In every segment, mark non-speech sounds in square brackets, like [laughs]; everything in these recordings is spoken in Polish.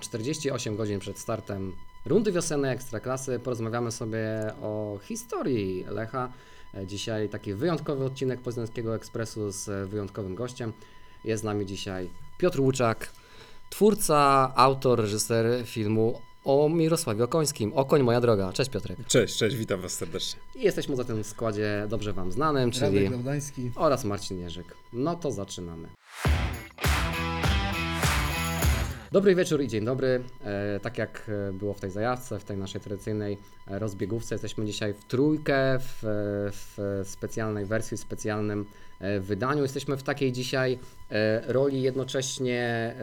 Na 48 godzin przed startem rundy wiosennej Ekstraklasy porozmawiamy sobie o historii Lecha. Dzisiaj taki wyjątkowy odcinek Poznańskiego Ekspresu z wyjątkowym gościem. Jest z nami dzisiaj Piotr Łuczak, twórca, autor, reżyser filmu o Mirosławie Okońskim. Okoń, moja droga. Cześć Piotrek. Cześć, cześć, witam Was serdecznie. I jesteśmy za tym w składzie dobrze Wam znanym, czyli Radek Gałdański. oraz Marcin Jerzyk. No to zaczynamy. Dobry wieczór i dzień dobry. E, tak jak e, było w tej zajawce, w tej naszej tradycyjnej e, rozbiegówce, jesteśmy dzisiaj w trójkę, w, w specjalnej wersji, w specjalnym wydaniu. Jesteśmy w takiej dzisiaj roli jednocześnie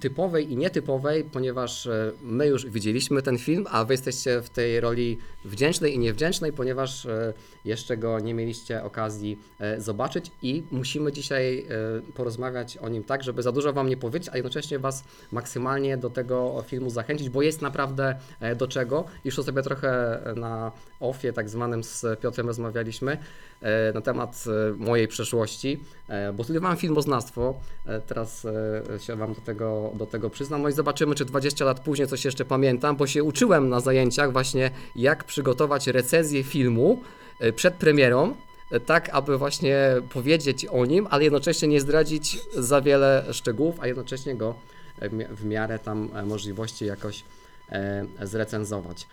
typowej i nietypowej, ponieważ e, my już widzieliśmy ten film, a wy jesteście w tej roli wdzięcznej i niewdzięcznej, ponieważ e, jeszcze go nie mieliście okazji e, zobaczyć i musimy dzisiaj porozmawiać o nim tak, żeby za dużo wam nie powiedzieć, a jednocześnie was maksymalnie do tego filmu zachęcić, bo jest naprawdę do czego. Już o sobie trochę na offie tak zwanym z Piotrem rozmawialiśmy e, na temat e, mojej przeszłości, e, bo studiowałem filmoznawstwo, teraz się wam do tego, do tego przyznam, no i zobaczymy, czy 20 lat później coś jeszcze pamiętam, bo się uczyłem na zajęciach właśnie jak przygotować recenzję filmu przed premierą, tak aby właśnie powiedzieć o nim, ale jednocześnie nie zdradzić za wiele szczegółów, a jednocześnie go w mi- w miarę tam możliwości jakoś zrecenzować.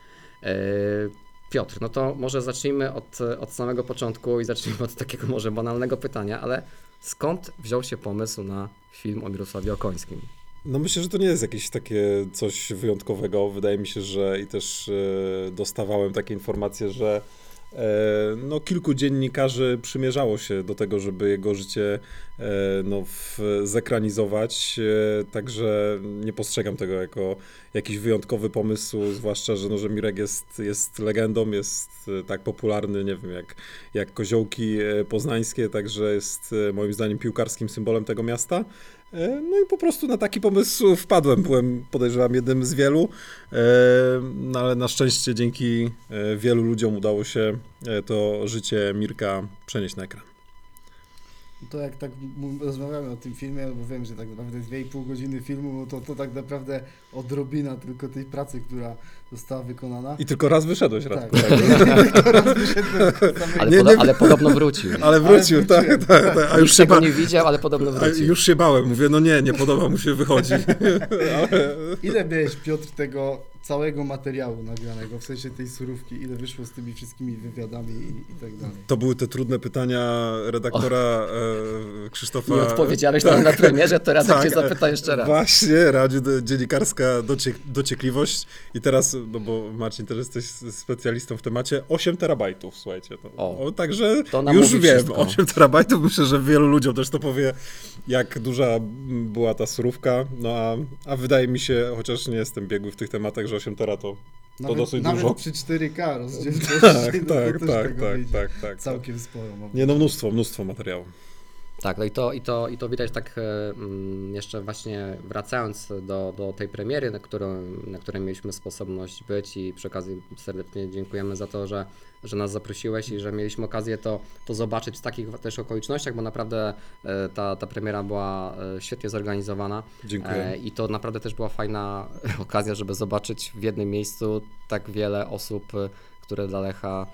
Piotr, no to może zacznijmy od, od samego początku i zacznijmy od takiego może banalnego pytania, ale skąd wziął się pomysł na film o Mirosławie Okońskim? No myślę, że to nie jest jakieś takie coś wyjątkowego. Wydaje mi się, że i też e, dostawałem takie informacje, że no, kilku dziennikarzy przymierzało się do tego, żeby jego życie e, no, w, zekranizować, e, także nie postrzegam tego jako jakiś wyjątkowy pomysł, zwłaszcza, że, no, że Mirek jest, jest legendą, jest e, tak popularny, nie wiem, jak, jak koziołki e, poznańskie, także jest e, moim zdaniem piłkarskim symbolem tego miasta. E, No i po prostu na taki pomysł wpadłem. Byłem, podejrzewam, jednym z wielu, e, no ale na szczęście dzięki e, wielu ludziom udało się to życie Mirka przenieść na ekran. To jak tak rozmawiamy o tym filmie, bo wiem, że tak naprawdę 2,5 godziny filmu, no to, to tak naprawdę odrobina tylko tej pracy, która została wykonana. I tylko raz wyszedłeś, Radku. tak, tak. [laughs] tylko raz wyszedłem Ale, Nie, podo- nie- ale podobno wrócił. [laughs] Ale wrócił, Ale tak, tak, tak. A już się, tego ba- nie widział, ale podobno a wrócił. już się bałem. Mówię, no nie, nie podoba mu się, wychodzi. Ale... [laughs] Ile miałeś, Piotr, tego całego materiału nagranego, w sensie tej surówki, ile wyszło z tymi wszystkimi wywiadami i, i tak dalej? To były te trudne pytania redaktora e, Krzysztofa. Nie odpowiedziałeś tak. na premierze, to Radek Tak, cię zapyta jeszcze raz. Właśnie, radzie dziennikarska docie, dociekliwość. I teraz, no bo Marcin też jesteś specjalistą w temacie, 8 terabajtów, słuchajcie. No, O. o, także To już wiem, wszystko. 8 terabajtów, myślę, że wielu ludziom też to powie, jak duża była ta surówka. No a, a wydaje mi się, chociaż nie jestem biegły w tych tematach, że 8 tera to, to Nawet, dosyć nawet dużo. przy 4K rozdzielczości, [laughs] Tak, no tak, tak, tak, tak, tak, tak. Całkiem sporo. Mam Nie no, mnóstwo, mnóstwo materiału. Tak, no i to, i to, i to widać tak e, mm, jeszcze właśnie wracając do, do tej premiery, na, którą, na której mieliśmy sposobność być i przy okazji serdecznie dziękujemy za to, że, że nas zaprosiłeś i że mieliśmy okazję to, to zobaczyć w takich też okolicznościach, bo naprawdę e, ta, ta premiera była e, świetnie zorganizowana. Dziękuję. I to naprawdę też była fajna [laughs] okazja, żeby zobaczyć w jednym miejscu tak wiele osób, które dla Lecha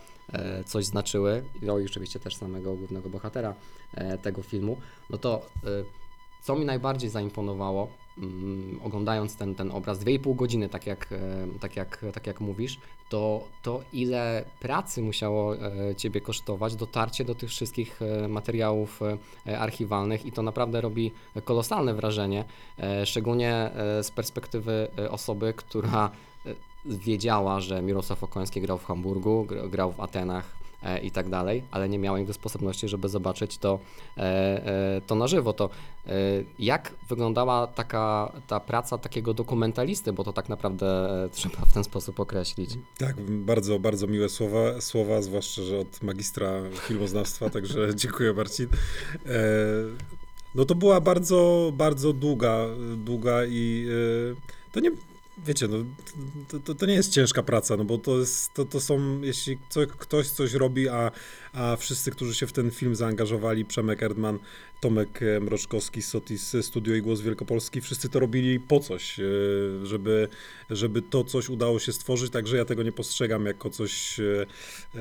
coś znaczyły. No i oczywiście też samego głównego bohatera e, tego filmu. No to e, co mi najbardziej zaimponowało, mm, oglądając ten, ten obraz, 2,5 godziny, tak jak, e, tak, jak, tak jak mówisz, to, to ile pracy musiało e, Ciebie kosztować dotarcie do tych wszystkich e, materiałów e, archiwalnych i to naprawdę robi kolosalne wrażenie, e, szczególnie e, z perspektywy e, osoby, która e, wiedziała, że Mirosław Okoński grał w Hamburgu, gr- grał w Atenach e, i tak dalej, ale nie miała nigdy sposobności, żeby zobaczyć to, e, e, to na żywo. To jak wyglądała taka ta praca takiego dokumentalisty, bo to tak naprawdę [laughs] trzeba w ten sposób określić. Tak, bardzo, bardzo miłe słowa, słowa, zwłaszcza, że od magistra filmoznawstwa, także [laughs] dziękuję Marcin. No to była bardzo, bardzo długa, długa i to nie, wiecie, no, to, to, to nie jest ciężka praca, no bo to, jest, to, to są, jeśli ktoś coś robi, a, a wszyscy, którzy się w ten film zaangażowali, Przemek Erdman, Tomek e, Mroczkowski z Sotis Studio i Głos Wielkopolski, wszyscy to robili po coś, e, żeby, żeby to coś udało się stworzyć, także ja tego nie postrzegam jako coś, e, e,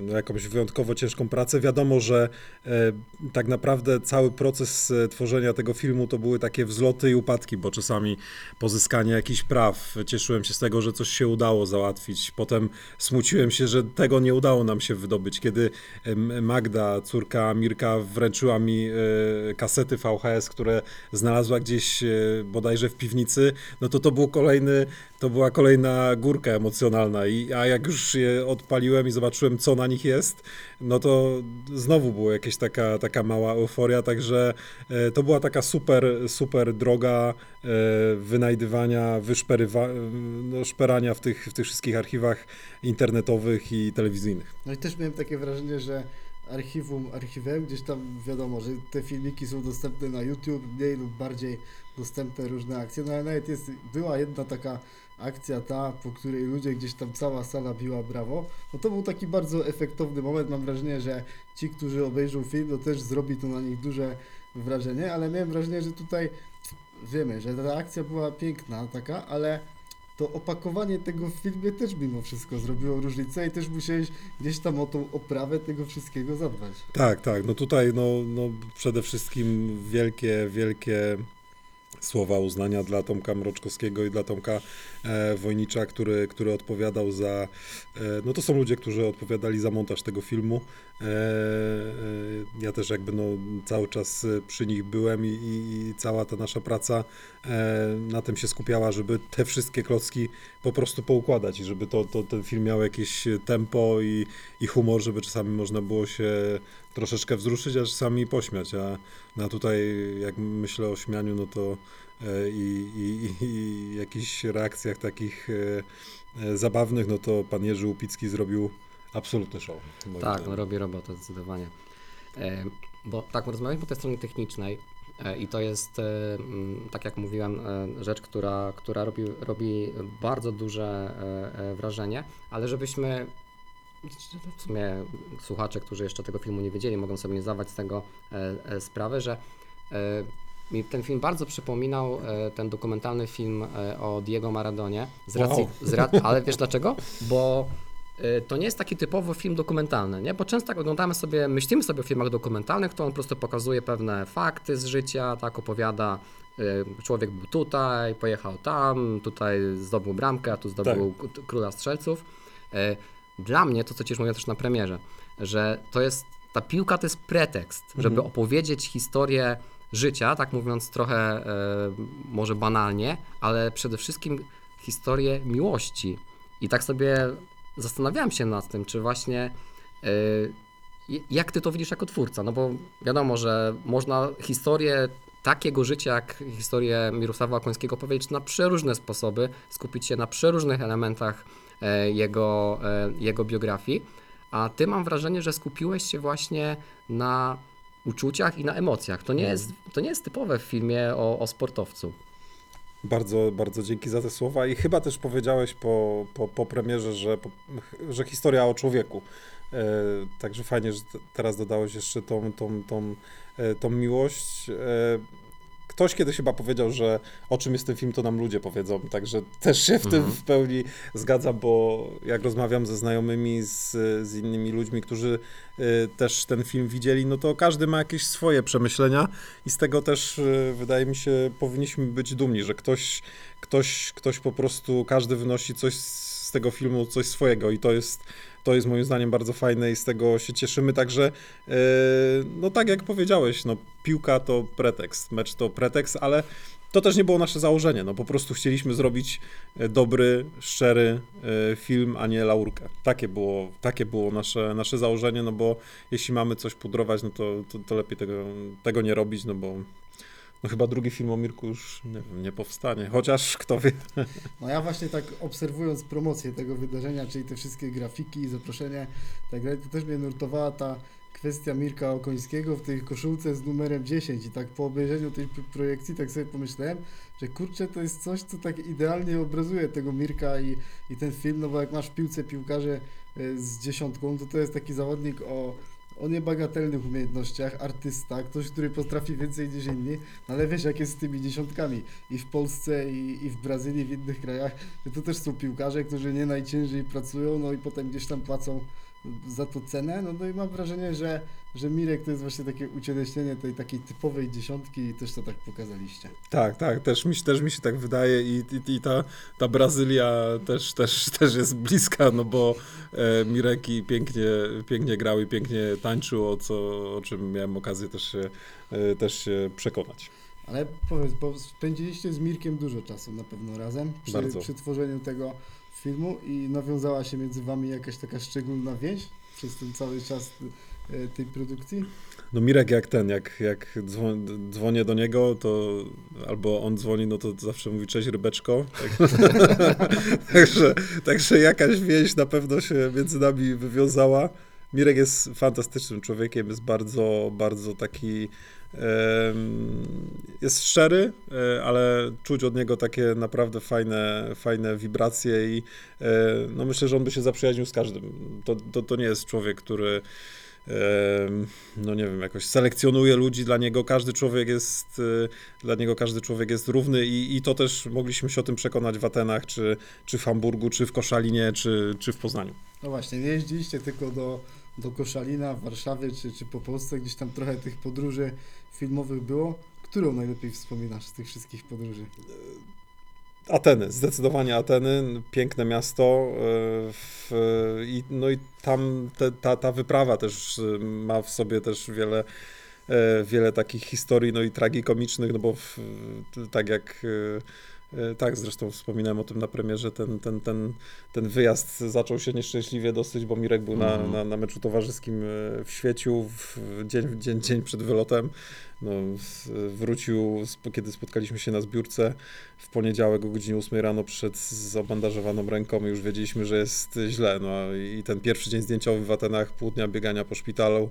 no, jakąś wyjątkowo ciężką pracę. Wiadomo, że e, tak naprawdę cały proces e, tworzenia tego filmu to były takie wzloty i upadki, bo czasami pozyskanie jakichś praw, cieszyłem się z tego, że coś się udało załatwić, potem smuciłem się, że tego nie udało nam się wydobyć, kiedy Magda, córka Mirka, wręczyła mi e, kasety VHS, które znalazła gdzieś e, bodajże w piwnicy, no to to był kolejny, to była kolejna górka emocjonalna, I, a jak już je odpaliłem i zobaczyłem, co na nich jest, no to znowu była jakaś taka, taka mała euforia, także e, to była taka super, super droga wynajdywania, wyszperywa, no, w tych, w tych wszystkich archiwach internetowych i telewizyjnych. No i też miałem takie wrażenie, że archiwum archiwem, gdzieś tam wiadomo, że te filmiki są dostępne na YouTube, mniej lub bardziej dostępne różne akcje, no ale nawet jest, była jedna taka akcja ta, po której ludzie gdzieś tam cała sala biła brawo, no to był taki bardzo efektowny moment, mam wrażenie, że ci, którzy obejrzą film, to też zrobi to na nich duże wrażenie, ale miałem wrażenie, że tutaj wiemy, że ta akcja była piękna taka, ale to opakowanie tego w filmie też mimo wszystko zrobiło różnicę i też musiałeś gdzieś tam o tą oprawę tego wszystkiego zadbać. Tak, tak. No tutaj no, no przede wszystkim wielkie, wielkie słowa uznania dla Tomka Mroczkowskiego i dla Tomka e, Wojnicza, który, który odpowiadał za. E, no to są ludzie, którzy odpowiadali za montaż tego filmu. E, e, ja też jakby no, cały czas e, przy nich byłem i, i, cała ta nasza praca e, na tym się skupiała, żeby te wszystkie klocki po prostu poukładać i żeby to, to, ten film miał jakieś tempo i, i humor, żeby czasami można było się troszeczkę wzruszyć, a czasami pośmiać. A a tutaj, jak myślę o śmianiu, no to e, i, i, i jakichś reakcjach takich e, e, zabawnych, no to pan Jerzy Łupicki zrobił absolutny show. Tak, zdaniem. no robi robotę zdecydowanie. Bo tak, rozmawialiśmy po tej stronie technicznej i to jest, tak jak mówiłem, rzecz, która, która robi, robi bardzo duże wrażenie, ale żebyśmy w sumie słuchacze, którzy jeszcze tego filmu nie wiedzieli, mogą sobie nie zdawać z tego e, e, sprawy, że e, mi ten film bardzo przypominał e, ten dokumentalny film e, o Diego Maradonie. Z racji, Wow. z ra, ale wiesz dlaczego? Bo e, to nie jest taki typowy film dokumentalny, nie? Bo często jak oglądamy sobie, myślimy sobie o filmach dokumentalnych, to on po prostu pokazuje pewne fakty z życia, tak opowiada, e, człowiek był tutaj, pojechał tam, tutaj zdobył bramkę, a tu zdobył k- króla strzelców. Dla mnie, to co ci już mówiłem też na premierze, że to jest, ta piłka to jest pretekst, żeby Mhm. opowiedzieć historię życia, tak mówiąc trochę e, może banalnie, ale przede wszystkim historię miłości. I tak sobie zastanawiałem się nad tym, czy właśnie e, jak ty to widzisz jako twórca? No bo wiadomo, że można historię takiego życia, jak historię Mirosława Końskiego powiedzieć na przeróżne sposoby, skupić się na przeróżnych elementach jego, e, jego biografii, a ty mam wrażenie, że skupiłeś się właśnie na uczuciach i na emocjach. To nie jest, to nie jest typowe w filmie o, o sportowcu. Bardzo, bardzo dzięki za te słowa i chyba też powiedziałeś po, po, po premierze, że, po, że historia o człowieku. E, także fajnie, że teraz dodałeś jeszcze tą, tą, tą, e, tą miłość. E, ktoś kiedyś chyba powiedział, że o czym jest ten film, to nam ludzie powiedzą. Także też się w tym Mhm. w pełni zgadzam, bo jak rozmawiam ze znajomymi, z, z innymi ludźmi, którzy e, też ten film widzieli, no to każdy ma jakieś swoje przemyślenia i z tego też e, wydaje mi się powinniśmy być dumni, że ktoś, ktoś, ktoś po prostu, każdy wynosi coś z tego filmu, coś swojego i to jest, to jest moim zdaniem bardzo fajne i z tego się cieszymy, także e, no tak jak powiedziałeś, no piłka to pretekst, mecz to pretekst, ale to też nie było nasze założenie, no po prostu chcieliśmy zrobić e, dobry, szczery e, film, a nie laurkę. Takie było, takie było nasze, nasze założenie, no bo jeśli mamy coś pudrować, no to, to, to lepiej tego, tego nie robić, no bo no chyba drugi film o Mirku już nie, nie powstanie, chociaż kto wie. No ja właśnie tak obserwując promocję tego wydarzenia, czyli te wszystkie grafiki, zaproszenia, tak to też mnie nurtowała ta kwestia Mirka Okońskiego w tej koszulce z numerem 10 i tak po obejrzeniu tej projekcji tak sobie pomyślałem, że kurczę to jest coś, co tak idealnie obrazuje tego Mirka i, i ten film, no bo jak masz w piłce piłkarze e, z dziesiątką, to to jest taki zawodnik o o niebagatelnych umiejętnościach, artysta, ktoś, który potrafi więcej niż inni, no ale wiesz jak jest z tymi dziesiątkami i w Polsce i, i w Brazylii, w innych krajach, to też są piłkarze, którzy nie najciężej pracują, no i potem gdzieś tam płacą za to cenę, no, no i mam wrażenie, że, że Mirek to jest właśnie takie ucieleśnienie tej takiej typowej dziesiątki i też to tak pokazaliście. Tak, tak, też mi, się- też mi się tak wydaje i, i, i ta, ta Brazylia też, też, [laughs] też jest bliska, no bo e, Mireki pięknie, pięknie grał i pięknie tańczył, o, co, o czym miałem okazję też się, e, też się przekonać. Ale powiedz, bo spędziliście z Mirkiem dużo czasu na pewno razem przy, Bardzo. przy tworzeniu tego filmu i nawiązała się między wami jakaś taka szczególna więź przez ten cały czas e, tej produkcji? No Mirek jak ten, jak, jak dzwon, dzwonię do niego, to albo on dzwoni, no to zawsze mówi cześć rybeczko. [laughs] Tak, także, także jakaś więź na pewno się między nami wywiązała. Mirek jest fantastycznym człowiekiem, jest bardzo, bardzo taki, jest szczery, e, ale czuć od niego takie naprawdę fajne, fajne wibracje i e, no myślę, że on by się zaprzyjaźnił z każdym. To, to, to nie jest człowiek, który no nie wiem, jakoś selekcjonuje ludzi, dla niego każdy człowiek jest, e, dla niego każdy człowiek jest równy i, i to też mogliśmy się o tym przekonać w Atenach, czy, czy w Hamburgu, czy w Koszalinie, czy, czy w Poznaniu. No właśnie, nie jeździliście tylko do, do Koszalina, Warszawy czy, czy po Polsce, gdzieś tam trochę tych podróży filmowych było. Którą najlepiej wspominasz z tych wszystkich podróży? Ateny, zdecydowanie Ateny, piękne miasto e, w, i, no i tam te, ta, ta wyprawa też e, ma w sobie też wiele, e, wiele takich historii, no i tragikomicznych, no bo w, tak jak e, e, tak, zresztą wspominałem o tym na premierze, ten, ten, ten, ten wyjazd zaczął się nieszczęśliwie dosyć, bo Mirek był na, Mhm. na, na meczu towarzyskim e, w Świeciu w dzień, dzień, dzień przed wylotem. No, wrócił, kiedy spotkaliśmy się na zbiórce w poniedziałek o godzinie 8 rano przed zabandażowaną ręką i już wiedzieliśmy, że jest źle. No i ten pierwszy dzień zdjęciowy w Atenach, pół dnia biegania po szpitalu, e,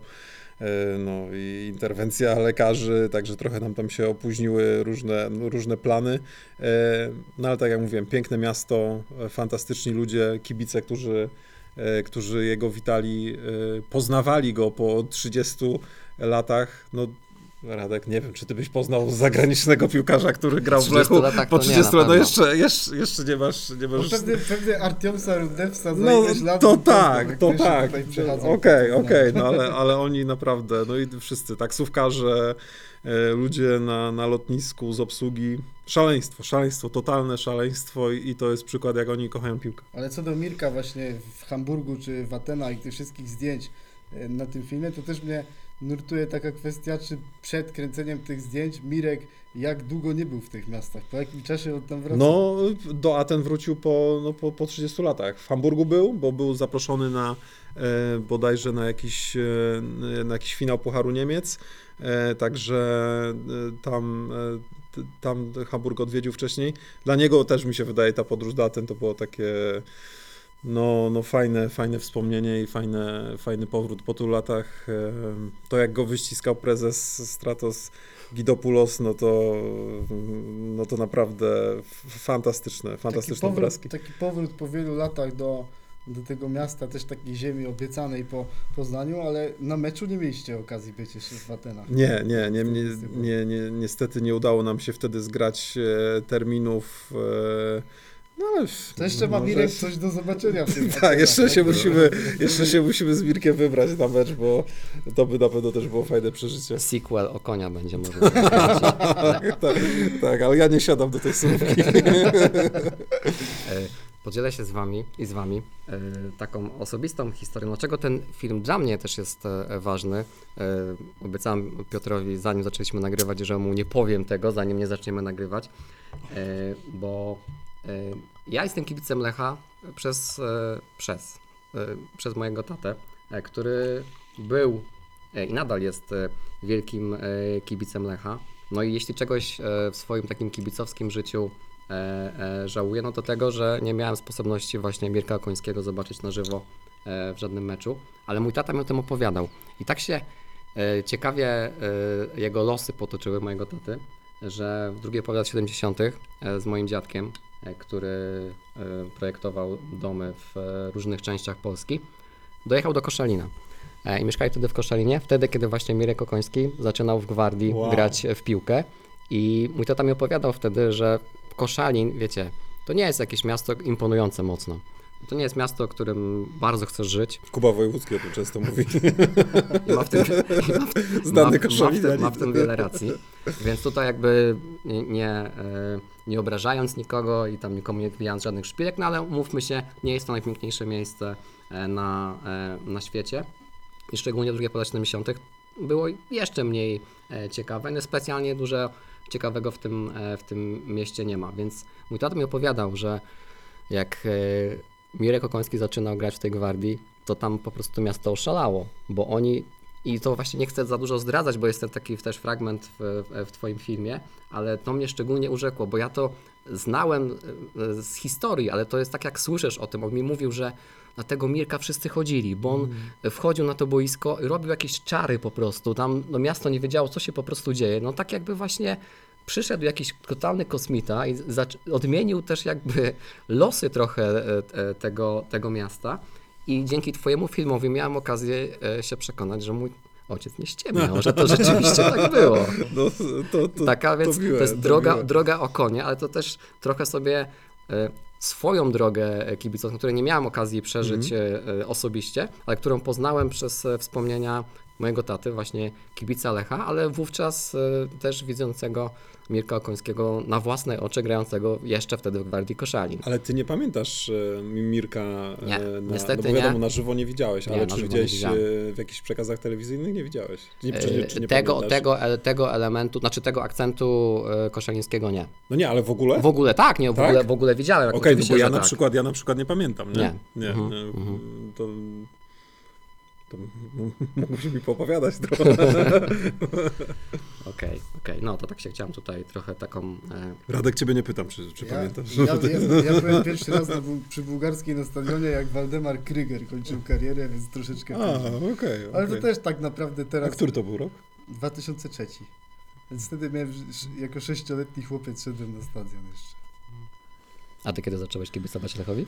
no i interwencja lekarzy, także trochę nam tam się opóźniły różne, różne plany. E, No ale tak jak mówiłem, piękne miasto, e, fantastyczni ludzie, kibice, którzy, e, którzy jego witali, e, poznawali go po 30 latach. No Radek, nie wiem, czy ty byś poznał zagranicznego piłkarza, który grał w 30 Lechu latach po to nie, 30 na latach. No jeszcze, jeszcze, jeszcze nie masz... Nie No masz... pewnie, pewnie Artiomsa Rudewsa za No, ileś lat to tak, to tak. Okej, przychodzą. okej, no ale, ale oni naprawdę, no i wszyscy, taksówkarze, e, ludzie na, na lotnisku z obsługi, szaleństwo, szaleństwo, totalne szaleństwo i, i to jest przykład, jak oni kochają piłkę. Ale co do Mirka właśnie w Hamburgu czy w Atenach i tych wszystkich zdjęć e, na tym filmie, to też mnie nurtuje taka kwestia, czy przed kręceniem tych zdjęć Mirek jak długo nie był w tych miastach? Po jakim czasie on tam wracał? No, do Aten wrócił po, no, po, po 30 latach. W Hamburgu był, bo był zaproszony na e, bodajże na jakiś, e, na jakiś finał Pucharu Niemiec, e, także e, tam, e, tam Hamburg odwiedził wcześniej. Dla niego też mi się wydaje ta podróż do Aten to było takie no, no fajne, fajne wspomnienie i fajne, fajny powrót po tylu latach. To jak go wyściskał prezes Stratos Gidopoulos, no to, no to naprawdę fantastyczne, fantastyczne taki powrót, obrazki. taki powrót po wielu latach do, do tego miasta, też takiej ziemi obiecanej po Poznaniu, ale na meczu nie mieliście okazji być jeszcze w Atenach. Nie, nie, nie, nie, nie, nie, niestety nie udało nam się wtedy zgrać e, terminów. E, no ale To jeszcze ma może- Mirek coś do zobaczenia w tym [laughs] Tak, jeszcze się, musimy, jeszcze się musimy z Mirkiem wybrać na mecz, bo to by na pewno też było fajne przeżycie. Sequel o konia będzie można [laughs] zobaczyć. tak, tak, ale ja nie siadam do tej słówki. E, Podzielę się z wami i z wami e, taką osobistą historią. Dlaczego ten film dla mnie też jest e, ważny? Obiecałem Piotrowi, zanim zaczęliśmy nagrywać, że mu nie powiem tego, zanim nie zaczniemy nagrywać, bo ja jestem kibicem Lecha przez, e, przez, e, przez mojego tatę, e, który był e, i nadal jest e, wielkim e, kibicem Lecha. No i jeśli czegoś e, w swoim takim kibicowskim życiu e, e, żałuję, no to tego, że nie miałem sposobności właśnie Mirka Końskiego zobaczyć na żywo e, w żadnym meczu, ale mój tata mi o tym opowiadał. I tak się e, ciekawie e, jego losy potoczyły mojego taty, że w drugiej połowie lat 70. e, z moim dziadkiem, e, który e, projektował domy w e, różnych częściach Polski, dojechał do Koszalina. E, I mieszkali wtedy w Koszalinie, wtedy, kiedy właśnie Mirek Okoński zaczynał w Gwardii Wow. grać w piłkę. I mój tata mi opowiadał wtedy, że Koszalin, wiecie, to nie jest jakieś miasto imponujące mocno. To nie jest miasto, w którym bardzo chcesz żyć. Kuba Wojewódzki o tym często mówi. [laughs] I ma w tym, i ma w, Znany ma, ma, w tym, ma w tym wiele racji. Więc tutaj jakby nie, nie, e, nie obrażając nikogo i tam nikomu nie wbijając żadnych szpilek, no ale umówmy się, nie jest to najpiękniejsze miejsce e, na, e, na świecie. I szczególnie drugie pola 70. było jeszcze mniej ciekawe. No specjalnie dużo ciekawego w tym, w tym mieście nie ma. Więc mój tata mi opowiadał, że jak Mirek Okoński zaczynał grać w tej gwardii, to tam po prostu miasto oszalało, bo oni i to właśnie nie chcę za dużo zdradzać, bo jest ten taki też fragment w, w, Twoim filmie, ale to mnie szczególnie urzekło, bo ja to znałem e, z historii, ale to jest tak jak słyszysz o tym. On mi mówił, że na tego Mirka wszyscy chodzili, bo on wchodził na to boisko i robił jakieś czary po prostu. Tam no, miasto nie wiedziało, co się po prostu dzieje. No tak jakby właśnie przyszedł jakiś totalny kosmita i odmienił też jakby losy trochę e, e, tego, tego miasta. I dzięki Twojemu filmowi miałem okazję e, się przekonać, że mój ojciec nie ściemniał, [laughs] że to rzeczywiście tak było. No, to, to, Taka, więc miłe, to jest droga, miłe. droga o konie, ale to też trochę sobie swoją drogę kibicowską, której nie miałem okazji przeżyć e, e, osobiście, ale którą poznałem przez wspomnienia mojego taty, właśnie kibica Lecha, ale wówczas e, też widzącego Mirka Okońskiego na własne oczy, grającego jeszcze wtedy w Gwardii Koszalin. Ale ty nie pamiętasz e, Mirka Nie, e, na, niestety no bo wiadomo, nie. na żywo nie widziałeś, Nie, ale czy nie widziałeś w jakichś przekazach telewizyjnych? Nie widziałeś. Nie, czy, nie- czy nie tego, pamiętasz? tego, tego elementu, znaczy tego akcentu koszalińskiego nie. No nie, ale w ogóle? W ogóle tak, nie, w, Tak? ogóle, w ogóle widziałem. Okej, no oczywiście, bo ja na tak. przykład, ja na przykład nie pamiętam, nie? Nie. Nie, Mhm, nie, mhm. to, to mógłbyś mi poopowiadać trochę. [laughs] Okej, okej. No to tak się chciałem tutaj trochę taką. E, Radek, ciebie nie pytam, czy, czy Ja, pamiętasz. ja, ja, ja byłem pierwszy raz na, przy bułgarskiej na stadionie, jak Waldemar Kryger kończył karierę, więc troszeczkę A, okej, Ale to też tak naprawdę A teraz... który to był rok? 2003. Więc wtedy miałem, jako sześcioletni chłopiec szedłem na stadion jeszcze. a ty kiedy zacząłeś kibicować Lechowi?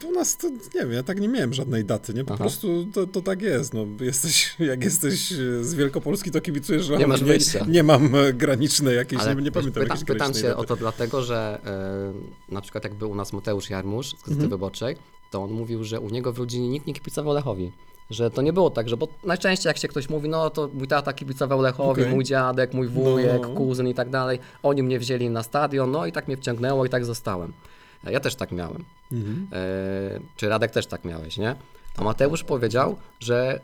To, u nas, to, nie wiem, ja tak nie miałem żadnej daty, nie? Po Aha. prostu to, to tak jest, no. Jesteś, jak jesteś z Wielkopolski, to kibicujesz, że Nie masz nie, wyjścia. nie mam e, granicznej jakiejś, Ale nie, nie pamiętam pytam, jakiejś pytam cię daty. o to dlatego, że e, na przykład jak był u nas Mateusz Jarmusz z Gazety Mhm. Wyborczej, to on mówił, że u niego w rodzinie nikt nie kibicował Lechowi. Że to nie było tak, że bo najczęściej jak się ktoś mówi, no to mój tata kibicował Lechowi, Okej. mój dziadek, mój wujek, No. kuzyn i tak dalej. Oni mnie wzięli na stadion, no i tak mnie wciągnęło i tak zostałem. Ja też tak miałem. Mhm. E, czy Radek też tak miałeś, nie? A Mateusz powiedział, że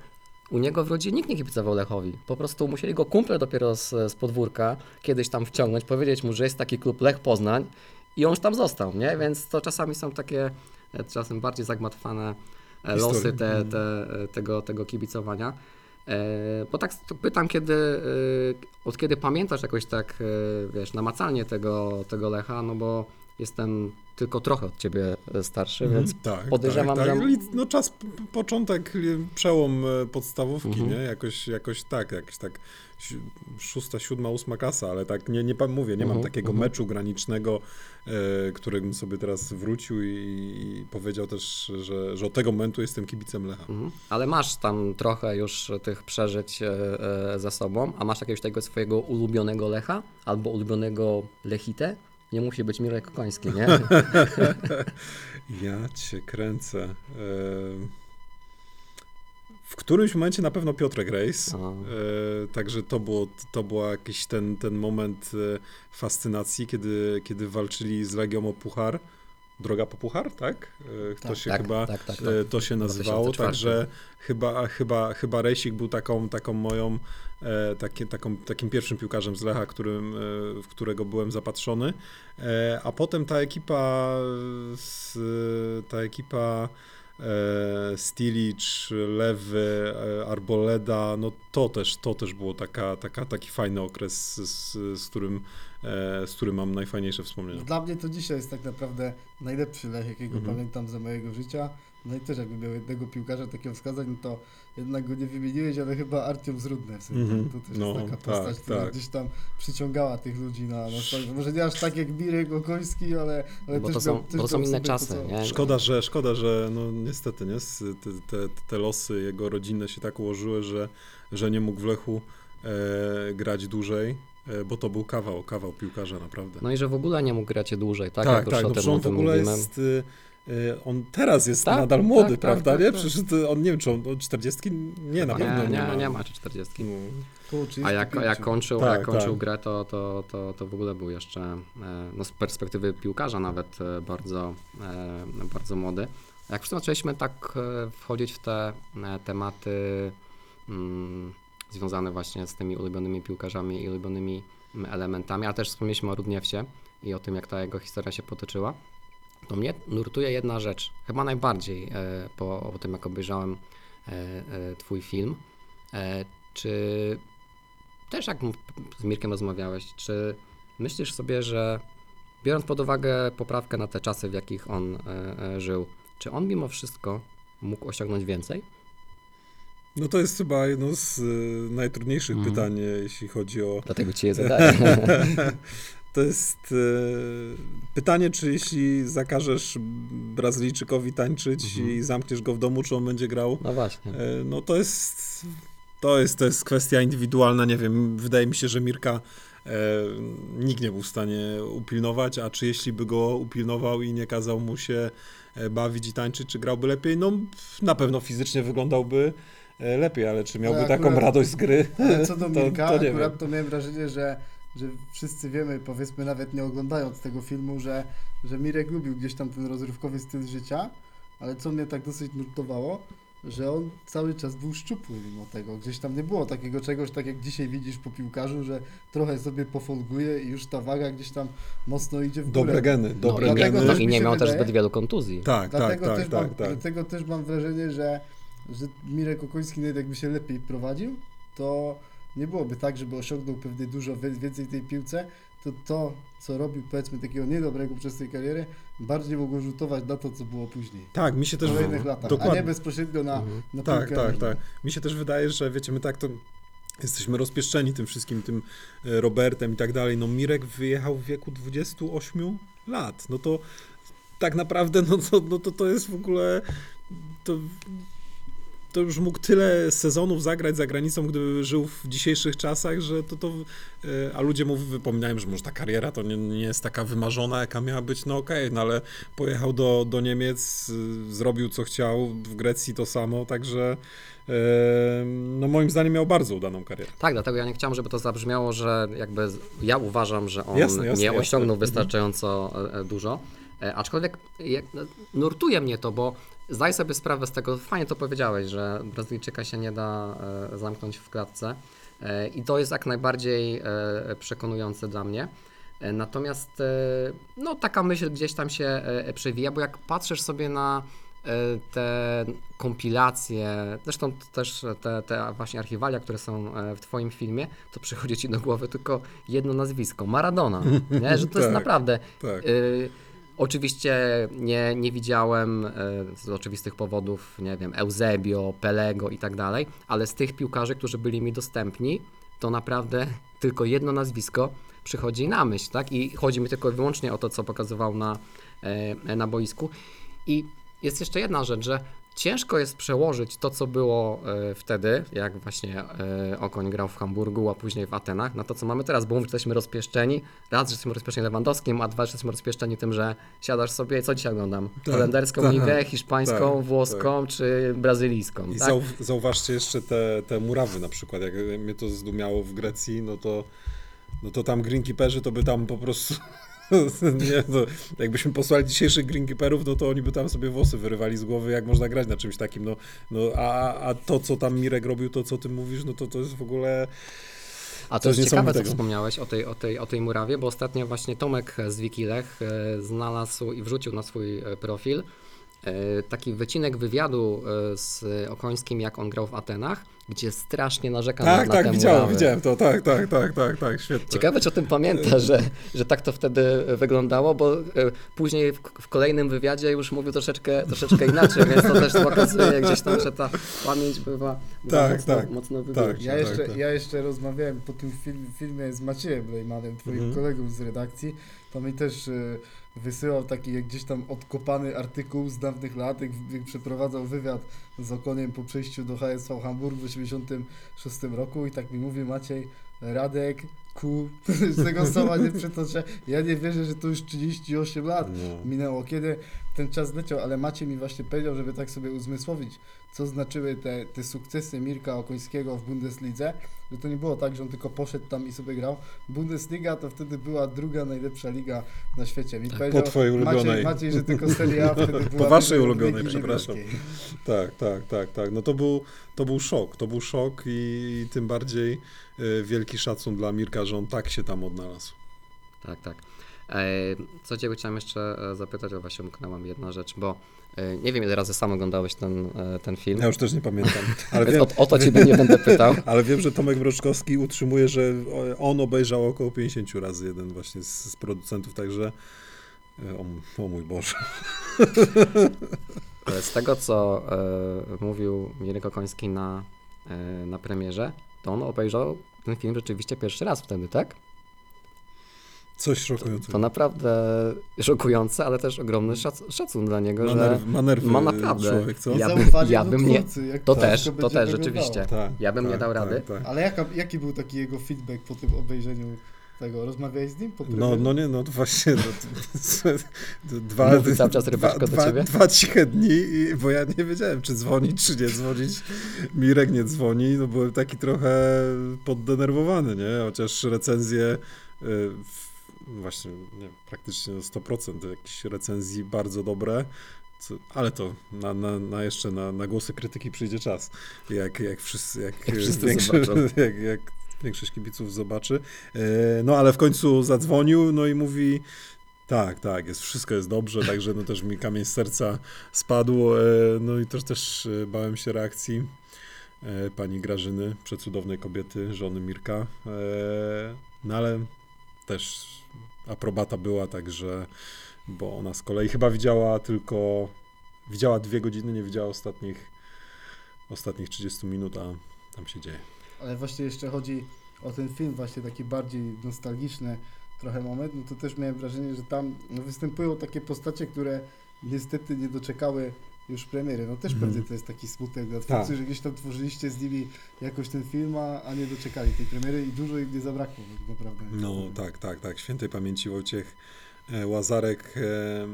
u niego w rodzinie nikt nie kibicował Lechowi. Po prostu musieli go kumple dopiero z, z podwórka kiedyś tam wciągnąć, powiedzieć mu, że jest taki klub Lech Poznań i on już tam został, nie? Więc to czasami są takie e, czasem bardziej zagmatwane e, losy te, te, e, tego, tego kibicowania. Bo tak pytam, kiedy, od kiedy pamiętasz jakoś tak, wiesz, namacalnie tego, tego Lecha, no bo jestem tylko trochę od ciebie e, starszy, więc Tak, podejrzewam, tak, tak. że- No czas, początek, y, przełom e, podstawówki, Mhm. nie? Jakoś, jakoś tak, jakoś tak szósta, siódma, ósma klasa, ale tak nie, nie mówię, nie mam Mhm, takiego mhm. meczu granicznego, e, którym sobie teraz wrócił i, i powiedział też, że, że od tego momentu jestem kibicem Lecha. Mhm. Ale masz tam trochę już tych przeżyć e, e, za sobą, a masz jakiegoś tego swojego ulubionego Lecha albo ulubionego Lechite? Nie musi być Mirek Koński, nie? [laughs] Ja cię kręcę. W którymś momencie na pewno Piotrek Rejs. A. E, także to było, to był jakiś ten, ten moment e, fascynacji, kiedy, kiedy walczyli z Legią o Puchar. Droga po Puchar, tak? E, to Tak, się tak, chyba tak, tak, tak. e, to się nazywało, 2004. także chyba, chyba, chyba Rejsik był taką, taką moją, e, takie, taką, takim pierwszym piłkarzem z Lecha, którym, e, w którego byłem zapatrzony. E, a potem ta ekipa, z, ta ekipa Stilic, Lewy, e, Arboleda, no to też, to też było taka, taka, taki fajny okres, z, z, którym, e, z którym mam najfajniejsze wspomnienia. Dla mnie to dzisiaj jest tak naprawdę najlepszy Lech, jakiego Mhm. pamiętam za mojego życia. No i też jakby miał jednego piłkarza takiego wskazać, no to jednak go nie wymieniłeś, ale chyba Artiom Zrudne w sensie. Mhm. To też No, jest taka tak, postać, która tak. gdzieś tam przyciągała tych ludzi na, na swoje. Może nie aż tak jak Mirek Okoński, ale, ale Bo też to są, miał, też bo to są inne czasy, to, co- nie? Szkoda, że, szkoda, że no niestety, nie? Te, te, te losy jego rodzinne się tak ułożyły, że, że nie mógł w Lechu e, grać dłużej, e, bo to był kawał, kawał piłkarza naprawdę. No i że w ogóle nie mógł grać dłużej, tak? tak, Jak tak, no on w ogóle mówimy. jest, y, on teraz jest Tak, nadal młody, tak, tak, prawda, tak, nie? tak. Przecież on nie wiem, czy on od 40? Nie, na nie, pewno nie, nie, ma. nie ma czy 40. No. A jak, 35. jak kończył, Tak, jak kończył tak. grę, to, to, to, to w ogóle był jeszcze e, no z perspektywy piłkarza nawet e, bardzo, e, bardzo młody. Jak już zaczęliśmy tak wchodzić w te tematy mm, związane właśnie z tymi ulubionymi piłkarzami i ulubionymi elementami, a też wspomnieliśmy o Rudniewcie i o tym, jak ta jego historia się potoczyła, to mnie nurtuje jedna rzecz, chyba najbardziej e, po, po tym, jak obejrzałem e, e, twój film. Czy też jak z Mirkiem rozmawiałeś, czy myślisz sobie, że biorąc pod uwagę poprawkę na te czasy, w jakich on żył, czy on mimo wszystko mógł osiągnąć więcej? no to jest chyba jedno z najtrudniejszych Mhm. pytań, jeśli chodzi o Dlatego ci je zadaję. [laughs] [laughs] To jest e, pytanie, czy jeśli zakażesz Brazylijczykowi tańczyć Mhm. i zamkniesz go w domu, czy on będzie grał? No właśnie. E, no to jest, to jest, to jest kwestia indywidualna, nie wiem, wydaje mi się, że Mirka e, nikt nie był w stanie upilnować, a czy jeśli by go upilnował i nie kazał mu się e, bawić i tańczyć, czy grałby lepiej? No na pewno fizycznie wyglądałby e, lepiej, ale czy miałby taką akurat- radość z gry? Ale co do [laughs] To- Mirka, to nie akurat wiem. to miałem wrażenie, że, że wszyscy wiemy, powiedzmy nawet nie oglądając tego filmu, że, że Mirek lubił gdzieś tam ten rozrywkowy styl życia, ale co mnie tak dosyć nurtowało, że on cały czas był szczupły mimo tego. Gdzieś tam nie było takiego czegoś, tak jak dzisiaj widzisz po piłkarzu, że trochę sobie pofolguje i już ta waga gdzieś tam mocno idzie w górę. Dobre geny, No, dobre i, nie, dlatego geny. no, i nie miał też zbyt wielu kontuzji. Tak, tak, Dlatego, tak, też tak, mam, tak. dlatego też mam wrażenie, że, że Mirek Okoński nawet jakby się lepiej prowadził, to nie byłoby tak, żeby osiągnął pewnie dużo więcej w tej piłce, to to, co robił powiedzmy takiego niedobrego przez tej karierę, bardziej mogło rzutować na to, co było później. Tak, mi się W też kolejnych latach, a dokładnie. nie bezpośrednio na, Mhm. na Tak, tak, tak. Mi się też wydaje, że wiecie, my tak to jesteśmy rozpieszczeni tym wszystkim, tym e, Robertem i tak dalej. No Mirek wyjechał w wieku 28 lat. No to tak naprawdę, no to, no to, to jest w ogóle to, to już mógł tyle sezonów zagrać za granicą, gdyby żył w dzisiejszych czasach, że to, to e, a ludzie mu wypominają, że może ta kariera to nie, nie jest taka wymarzona, jaka miała być, no okej, no ale pojechał do, do Niemiec, y, zrobił co chciał, w Grecji to samo, także e, no moim zdaniem miał bardzo udaną karierę. Tak, dlatego ja nie chciałem, żeby to zabrzmiało, że jakby ja uważam, że on Jasne, jasne, nie jasne. osiągnął Mhm. wystarczająco e, e, dużo. E, Aczkolwiek no, nurtuje mnie to, bo zdaj sobie sprawę z tego, fajnie to powiedziałeś, że Brazylijczyka się nie da e, zamknąć w klatce. E, I to jest jak najbardziej e, przekonujące dla mnie. Natomiast no, taka myśl gdzieś tam się przewija, bo jak patrzysz sobie na te kompilacje, zresztą też te, te właśnie archiwalia, które są w Twoim filmie, to przychodzi Ci do głowy tylko jedno nazwisko, Maradona, nie? że to jest Tak. naprawdę... Tak. Y, oczywiście nie, nie widziałem y, z oczywistych powodów, nie wiem, Eusebio, Pelego i tak dalej, ale z tych piłkarzy, którzy byli mi dostępni, to naprawdę [laughs] tylko jedno nazwisko przychodzi na myśl, tak? I chodzi mi tylko i wyłącznie o to, co pokazywał na, e, na boisku. I jest jeszcze jedna rzecz, że ciężko jest przełożyć to, co było e, wtedy, jak właśnie e, Okoń grał w Hamburgu, a później w Atenach, na to, co mamy teraz, bo mówisz, że jesteśmy rozpieszczeni. Raz, że jesteśmy rozpieszczeni Lewandowskim, a dwa, że jesteśmy rozpieszczeni tym, że siadasz sobie, co dzisiaj oglądam? Tak, Holenderską tak, ligę, hiszpańską, tak, włoską czy brazylijską. I tak? zau, zauważcie jeszcze te, te murawy na przykład, jak mnie to zdumiało w Grecji, no to, no to tam greenkeeperzy to by tam po prostu, [laughs] nie, no, jakbyśmy posłali dzisiejszych greenkeeperów, no to oni by tam sobie włosy wyrywali z głowy, jak można grać na czymś takim, no, no a, a to, co tam Mirek robił, to, co ty mówisz, no to to jest w ogóle... A to jest ciekawe, co wspomniałeś o tej, o, tej, o tej murawie, bo ostatnio właśnie Tomek z Wikilech e, znalazł i wrzucił na swój e, profil taki wycinek wywiadu e, z Okońskim, jak on grał w Atenach, gdzie strasznie narzeka Tak, na, tak, te widziałem, murawy. widziałem to, tak, tak, tak, tak, tak, świetnie. Ciekawe, czy o tym pamięta, że, że tak to wtedy wyglądało, bo e, później w, w kolejnym wywiadzie już mówił troszeczkę, troszeczkę inaczej, więc to też pokazuje gdzieś tam, że ta pamięć bywa, bywa Tak, mocno, tak, mocno tak. Ja tak, jeszcze, tak. ja jeszcze rozmawiałem po tym film, filmie z Maciejem Lejmanem, twoim Mhm. kolegą z redakcji. To mi też e, wysyłał taki jak gdzieś tam odkopany artykuł z dawnych lat, jak, jak przeprowadzał wywiad z Okoniem po przejściu do HSV Hamburg w 1986 roku i tak mi mówi Maciej, Radek, ku, [laughs] z tego słowa nie przytoczę. Ja nie wierzę, że to już 38 lat No. minęło, kiedy ten czas leciał, ale Maciej mi właśnie powiedział, żeby tak sobie uzmysłowić, co znaczyły te, te sukcesy Mirka Okońskiego w Bundeslidze, że to nie było tak, że on tylko poszedł tam i sobie grał. Bundesliga to wtedy była druga najlepsza liga na świecie. Mi Tak, powiedział po twojej Maciej, ulubionej. Maciej, że tylko Serie A wtedy [laughs] była Po waszej ulubionej, przepraszam. Tak, tak, tak, tak. No to był, to był szok, to był szok i, tym bardziej e, wielki szacun dla Mirka, że on tak się tam odnalazł. Tak, tak. Co Ciebie chciałem jeszcze e, zapytać, o właśnie umknęłam jedna rzecz, bo e, nie wiem ile razy sam oglądałeś ten, e, ten film, Ja już też nie pamiętam, ale wiem, o, o to Ciebie nie będę pytał. [laughs] ale wiem, że Tomek Mroczkowski utrzymuje, że on obejrzał około 50 razy jeden właśnie z, z producentów, także o, o mój Boże. [laughs] Z tego, co e, mówił Mirek Okoński na, e, na premierze, to on obejrzał ten film rzeczywiście pierwszy raz wtedy, tak? Coś To szokującego. naprawdę szokujące, ale też ogromny szac szacun dla niego, Ma, że nerw, ma nerwy ma naprawdę. człowiek, co? Ja bym- ja bym nie- twórcy, jak to to też, to też rzeczywiście. Tak, Ja bym nie tak, dał tak, rady. tak. Ale jaka, jaki był taki jego feedback po tym obejrzeniu tego? Rozmawiałeś z nim po No, premierze? no nie, no to właśnie no, to, to, dwa, Mówi cały czas rybeczko dwa, do dwa, ciebie? dwa ciche dni, i, bo ja nie wiedziałem, czy dzwonić, czy nie dzwonić. Mirek nie dzwoni, no byłem taki trochę poddenerwowany, nie? Chociaż recenzje y, w, właśnie, nie, praktycznie 100% jakichś recenzji bardzo dobre. Co, ale to na, na, na jeszcze na, na głosy krytyki przyjdzie czas. Jak, jak wszyscy, jak, Jak wszyscy większość, zobaczą. [laughs] jak, jak większość kibiców zobaczy. E, No ale w końcu zadzwonił, no i mówi tak, tak, jest, wszystko jest dobrze, [laughs] także no też mi kamień z serca spadł, e, no i też, też bałem się reakcji e, pani Grażyny, przecudownej kobiety, żony Mirka, no ale też aprobata była, także, bo ona z kolei chyba widziała tylko, widziała dwie godziny, nie widziała ostatnich, ostatnich 30 minut, a tam się dzieje. Ale właśnie jeszcze chodzi o ten film, właśnie taki bardziej nostalgiczny trochę moment, no to też miałem wrażenie, że tam no, występują takie postacie, które niestety nie doczekały już premiery. No też Mhm. pewnie to jest taki smutek dla twórcy, Tak. że gdzieś tam tworzyliście z nimi jakoś ten film, a, a nie doczekali tej premiery i dużo im nie zabrakło tak naprawdę. No tak, tak, tak. Świętej pamięci Wojciech e, Łazarek e, e,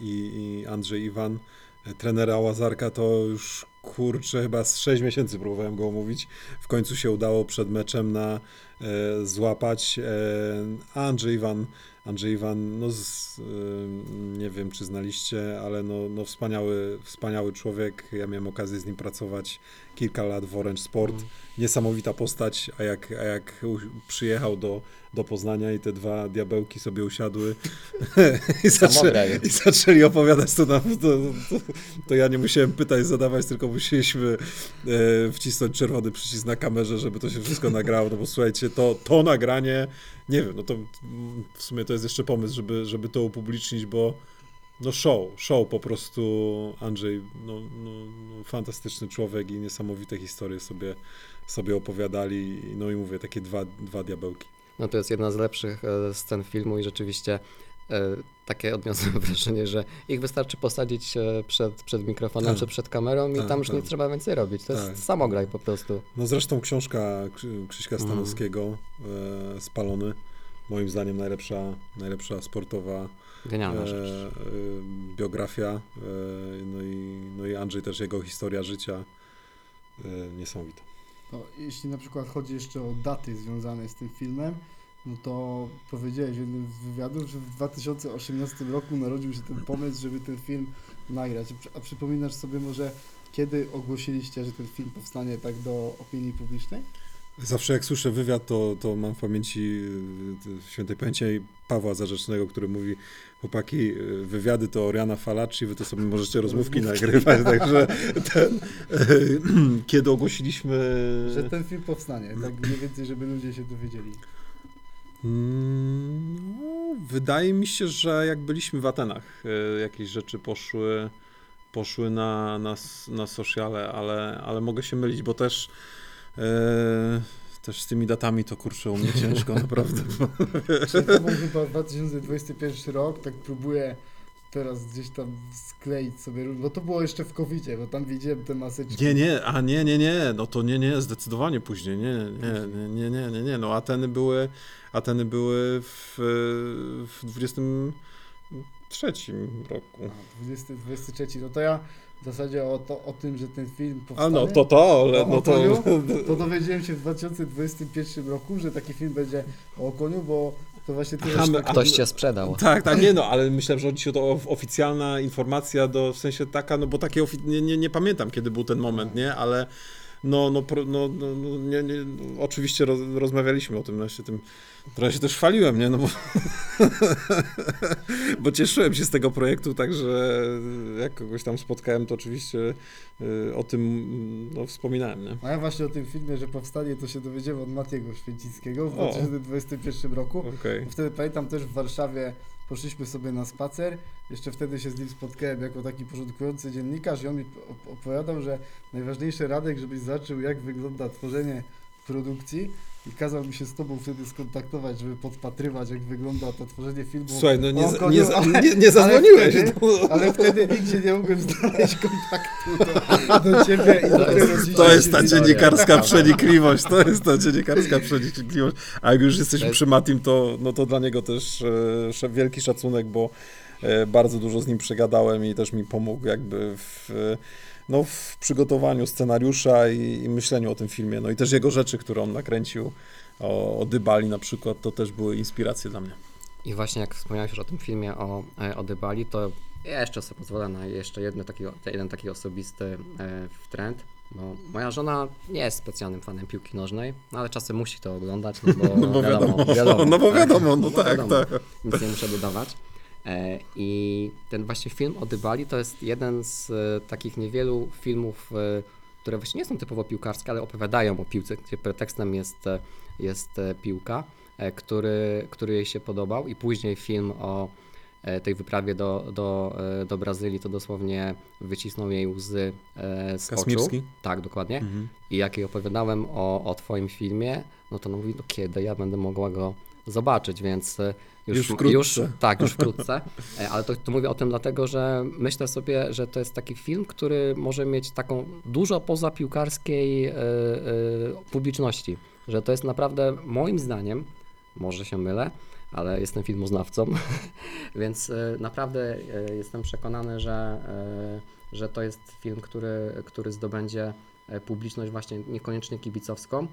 i, i Andrzej Iwan. Trenera Łazarka to już kurczę, chyba z 6 miesięcy próbowałem go omówić. W końcu się udało przed meczem na e, złapać. E, Andrzej Iwan, Andrzej Iwan, no z, e, nie wiem czy znaliście, ale no, no wspaniały, wspaniały człowiek. Ja miałem okazję z nim pracować kilka lat w Orange Sport. Niesamowita postać, a jak, a jak przyjechał do, do Poznania i te dwa diabełki sobie usiadły [laughs] i, zaczę, i zaczęli opowiadać to, nam, to, to, to ja nie musiałem pytań zadawać, tylko musieliśmy e, wcisnąć czerwony przycisk na kamerze, żeby to się wszystko nagrało, no bo słuchajcie, to, to nagranie, nie wiem, no to mm, w sumie to jest jeszcze pomysł, żeby, żeby to upublicznić, bo no show, show po prostu Andrzej, no, no, no fantastyczny człowiek i niesamowite historie sobie, sobie opowiadali, no i mówię, takie dwa, dwa diabełki. No to jest jedna z lepszych e, scen filmu i rzeczywiście e, takie odniosłem [laughs] wrażenie, że ich wystarczy posadzić e, przed, przed mikrofonem Tak. czy przed kamerą i Tak, tam już nie tak. trzeba więcej robić. To Tak. jest samograj po prostu. No zresztą książka Krzy- Krzyśka Mhm. Stanowskiego, e, Spalony, moim zdaniem najlepsza, najlepsza sportowa Genialna rzecz. e, biografia, e, no, i, no i Andrzej też, jego historia życia e, niesamowita. No, jeśli na przykład chodzi jeszcze o daty związane z tym filmem, no to powiedziałeś w jednym z wywiadów, że w 2018 roku narodził się ten pomysł, żeby ten film nagrać. A przy- A przypominasz sobie może, kiedy ogłosiliście, że ten film powstanie tak do opinii publicznej? Zawsze jak słyszę wywiad, to, to mam w pamięci w świętej pamięci Pawła Zarzecznego, który mówi chłopaki, y, wywiady to Oriana Falacci, wy to sobie możecie rozmówki nagrywać, [laughs] także ten, y, kiedy ogłosiliśmy... Że ten film powstanie, tak mniej więcej, żeby ludzie się dowiedzieli. Mm, No, wydaje mi się, że jak byliśmy w Atenach, y, jakieś rzeczy poszły, poszły na, na, na sociale, ale, ale mogę się mylić, bo też, y, też z tymi datami to kurczę u mnie [laughs] ciężko naprawdę. Czyli to był chyba 2021 rok, tak próbuję teraz gdzieś tam skleić sobie, bo to było jeszcze w covid bo tam widziałem te maseczki. Nie, nie, a nie, nie, nie, no to nie, nie, zdecydowanie później, nie, nie, nie, nie, nie, nie, nie, no Ateny były, Ateny były w, w 23 roku. A, 20, 23, no to ja w zasadzie o, to, o tym, że ten film A powstanie, no to to, ale O no to... koniu? [laughs] to dowiedziałem się w 2021 roku, że taki film będzie o koniu, bo to właśnie tyle Aha, sztuk- Ktoś cię sprzedał. Tak, tak, nie no, ale myślałem, że chodzi o to of- oficjalna informacja, do, w sensie taka, no bo takie, ofi- nie, nie, nie pamiętam kiedy był ten moment, nie, ale no, no, no, no, no nie, nie, no, oczywiście roz, rozmawialiśmy o tym, no, ja się tym, trochę się też chwaliłem, nie, no bo, [laughs] bo cieszyłem się z tego projektu, także jak kogoś tam spotkałem, to oczywiście y, o tym, no, wspominałem, nie. A ja właśnie o tym filmie, że powstanie, to się dowiedziałem od Matiego Święcickiego w O. 2021 roku. Okej. Wtedy pamiętam też w Warszawie poszliśmy sobie na spacer. Jeszcze wtedy się z nim spotkałem jako taki porządkujący dziennikarz i on mi op- opowiadał, że najważniejszy radek, żebyś zobaczył jak wygląda tworzenie produkcji i kazał mi się z tobą wtedy skontaktować, żeby podpatrywać jak wygląda to tworzenie filmu. Słuchaj, no nie, koniu, nie, za- ale- nie, nie [laughs] zadzwoniłeś. wtedy- no. Ale wtedy nigdzie nie mogłem znaleźć kontaktu do, do ciebie i dopiero dzisiaj To jest ta dziennikarska przenikliwość, to jest ta dziennikarska przenikliwość. A jak już jesteśmy przy Matim, to, no to dla niego też e, wielki szacunek, bo e, bardzo dużo z nim przegadałem i też mi pomógł jakby w, e, no, w przygotowaniu scenariusza i, i myśleniu o tym filmie. No i też jego rzeczy, które on nakręcił o, o Dybali na przykład, to też były inspiracje dla mnie. I właśnie jak wspomniałeś już o tym filmie o, e, o Dybali, to jeszcze sobie pozwolę na jeszcze jedno taki, jeden taki osobisty e, trend, bo moja żona nie jest specjalnym fanem piłki nożnej, no ale czasem musi to oglądać, no bo, [laughs] No bo wiadomo, wiadomo, no bo wiadomo, no [laughs] tak, wiadomo, tak. Nic nie muszę dodawać. E, I ten właśnie film o Dybali to jest jeden z e, takich niewielu filmów, e, które właśnie nie są typowo piłkarskie, ale opowiadają o piłce, gdzie pretekstem jest, jest piłka, który, który jej się podobał i później film o tej wyprawie do, do, do Brazylii to dosłownie wycisnął jej łzy z oczu. Kasmirski? Tak, dokładnie. Mhm. I jak jej opowiadałem o, o Twoim filmie, no to ona mówi, no kiedy ja będę mogła go zobaczyć, więc już, Już wkrótce. tak, już wkrótce. [laughs] E, Ale to, to mówię o tym dlatego, że myślę sobie, że to jest taki film, który może mieć taką dużo poza piłkarskiej e, e, publiczności. Że to jest naprawdę, moim zdaniem, może się mylę, ale jestem filmoznawcą, [laughs] więc naprawdę jestem przekonany, że, że to jest film, który, który zdobędzie publiczność właśnie niekoniecznie kibicowską.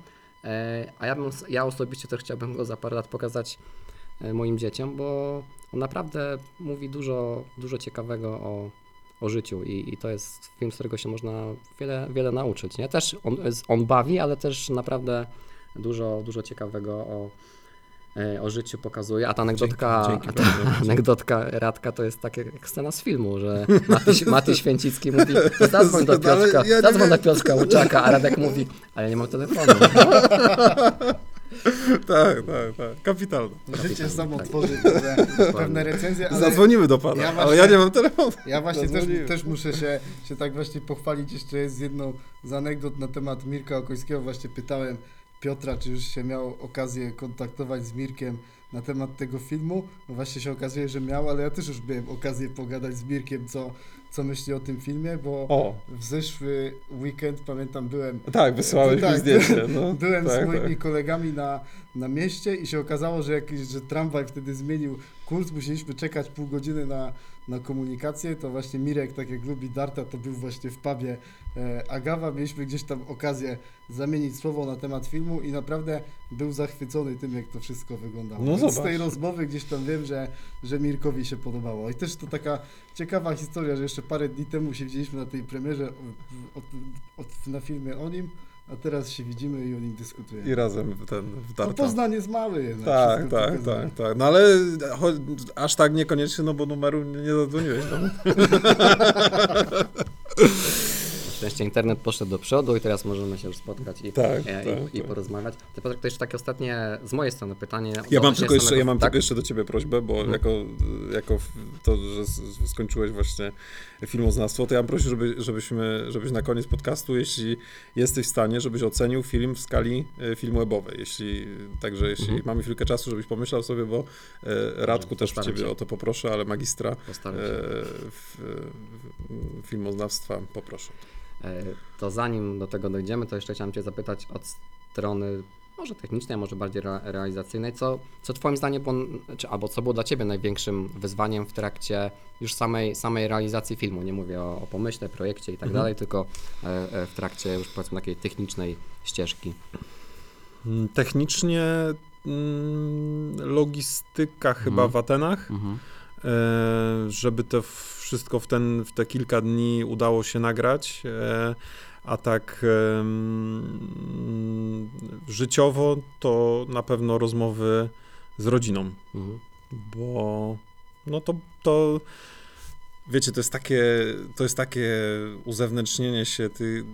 A ja, bym, ja osobiście też chciałbym go za parę lat pokazać moim dzieciom, bo on naprawdę mówi dużo, dużo ciekawego o, o życiu i, i to jest film, z którego się można wiele, wiele nauczyć. Nie? Też on, on bawi, ale też naprawdę dużo, dużo ciekawego o, e, o życiu pokazuje. A ta anegdotka, Dzięki, dzięki ta anegdotka Radka to jest tak jak scena z filmu, że Mati, [laughs] Mati Święcicki mówi, "No zadzwoń do Ale Piotrka, ja zadzwoń do Piotrka Łuczaka, a Radek mówi, ale nie mam telefonu. [laughs] [laughs] Tak, tak, tak, kapitalne. Życie samo Tak. tworzy [laughs] pewne, pewne recenzje, ale Zadzwonimy do pana, Ja ale właśnie- ja nie mam telefonu. ja właśnie też, też muszę się, się tak właśnie pochwalić jeszcze z jedną z anegdot na temat Mirka Okońskiego. Właśnie pytałem Piotra, czy już się miał okazję kontaktować z Mirkiem na temat tego filmu. No właśnie się okazuje, że miał, ale ja też już miałem okazję pogadać z Mirkiem, co, co myśli o tym filmie, bo O, w zeszły weekend, pamiętam, byłem tak, wysłałeś Tak, mi zdjęcie. [laughs] No. Byłem tak, z moimi tak. kolegami na, na mieście i się okazało, że, jakiś, że tramwaj wtedy zmienił kurs, musieliśmy czekać pół godziny na, na komunikację, to właśnie Mirek, tak jak lubi Darta, to był właśnie w pubie e, Agawa, mieliśmy gdzieś tam okazję zamienić słowo na temat filmu i naprawdę był zachwycony tym, jak to wszystko wyglądało. No Więc z tej rozmowy gdzieś tam wiem, że, że Mirkowi się podobało. I też to taka ciekawa historia, że jeszcze parę dni temu się widzieliśmy na tej premierze o, o, o, na filmie o nim, a teraz się widzimy i o nim dyskutujemy. I razem ten No wdarta. Poznań jest mały jednak. Tak, tak, pokazuje. tak, tak. No ale cho- aż tak niekoniecznie, no bo numeru nie zadzwoniłeś. Na [laughs] szczęście internet poszedł do przodu i teraz możemy się już spotkać i, Tak, e, tak, i, i tak. porozmawiać. To Piotrek, to jeszcze takie ostatnie z mojej strony pytanie. Ja mam tylko jeszcze, samego- ja mam tak? tylko jeszcze do ciebie prośbę, bo Mhm. jako, jako to, że skończyłeś właśnie filmoznawstwo, to ja bym prosił, żeby, żebyśmy, żebyś na koniec podcastu, jeśli jesteś w stanie, żebyś ocenił film w skali e, filmu webowej. Jeśli, także jeśli Mhm. mamy chwilkę czasu, żebyś pomyślał sobie, bo e, Radku też ciebie się. o to poproszę, ale magistra e, w, w, filmoznawstwa poproszę. E, To zanim do tego dojdziemy, to jeszcze chciałem Cię zapytać od strony może technicznej, może bardziej rea- realizacyjnej, co, co Twoim zdaniem było, czy, albo co było dla Ciebie największym wyzwaniem w trakcie już samej, samej realizacji filmu? Nie mówię o, o pomyśle, projekcie i tak Mhm. dalej, tylko e, e, w trakcie już powiedzmy takiej technicznej ścieżki. Mm, Technicznie mm, logistyka chyba Mhm. w Atenach. Mhm. E, żeby to wszystko w, ten, w te kilka dni udało się nagrać. e, A tak życiowo to na pewno rozmowy z rodziną, Mhm. bo no to, to wiecie, to jest takie, to jest takie uzewnętrznienie się ty,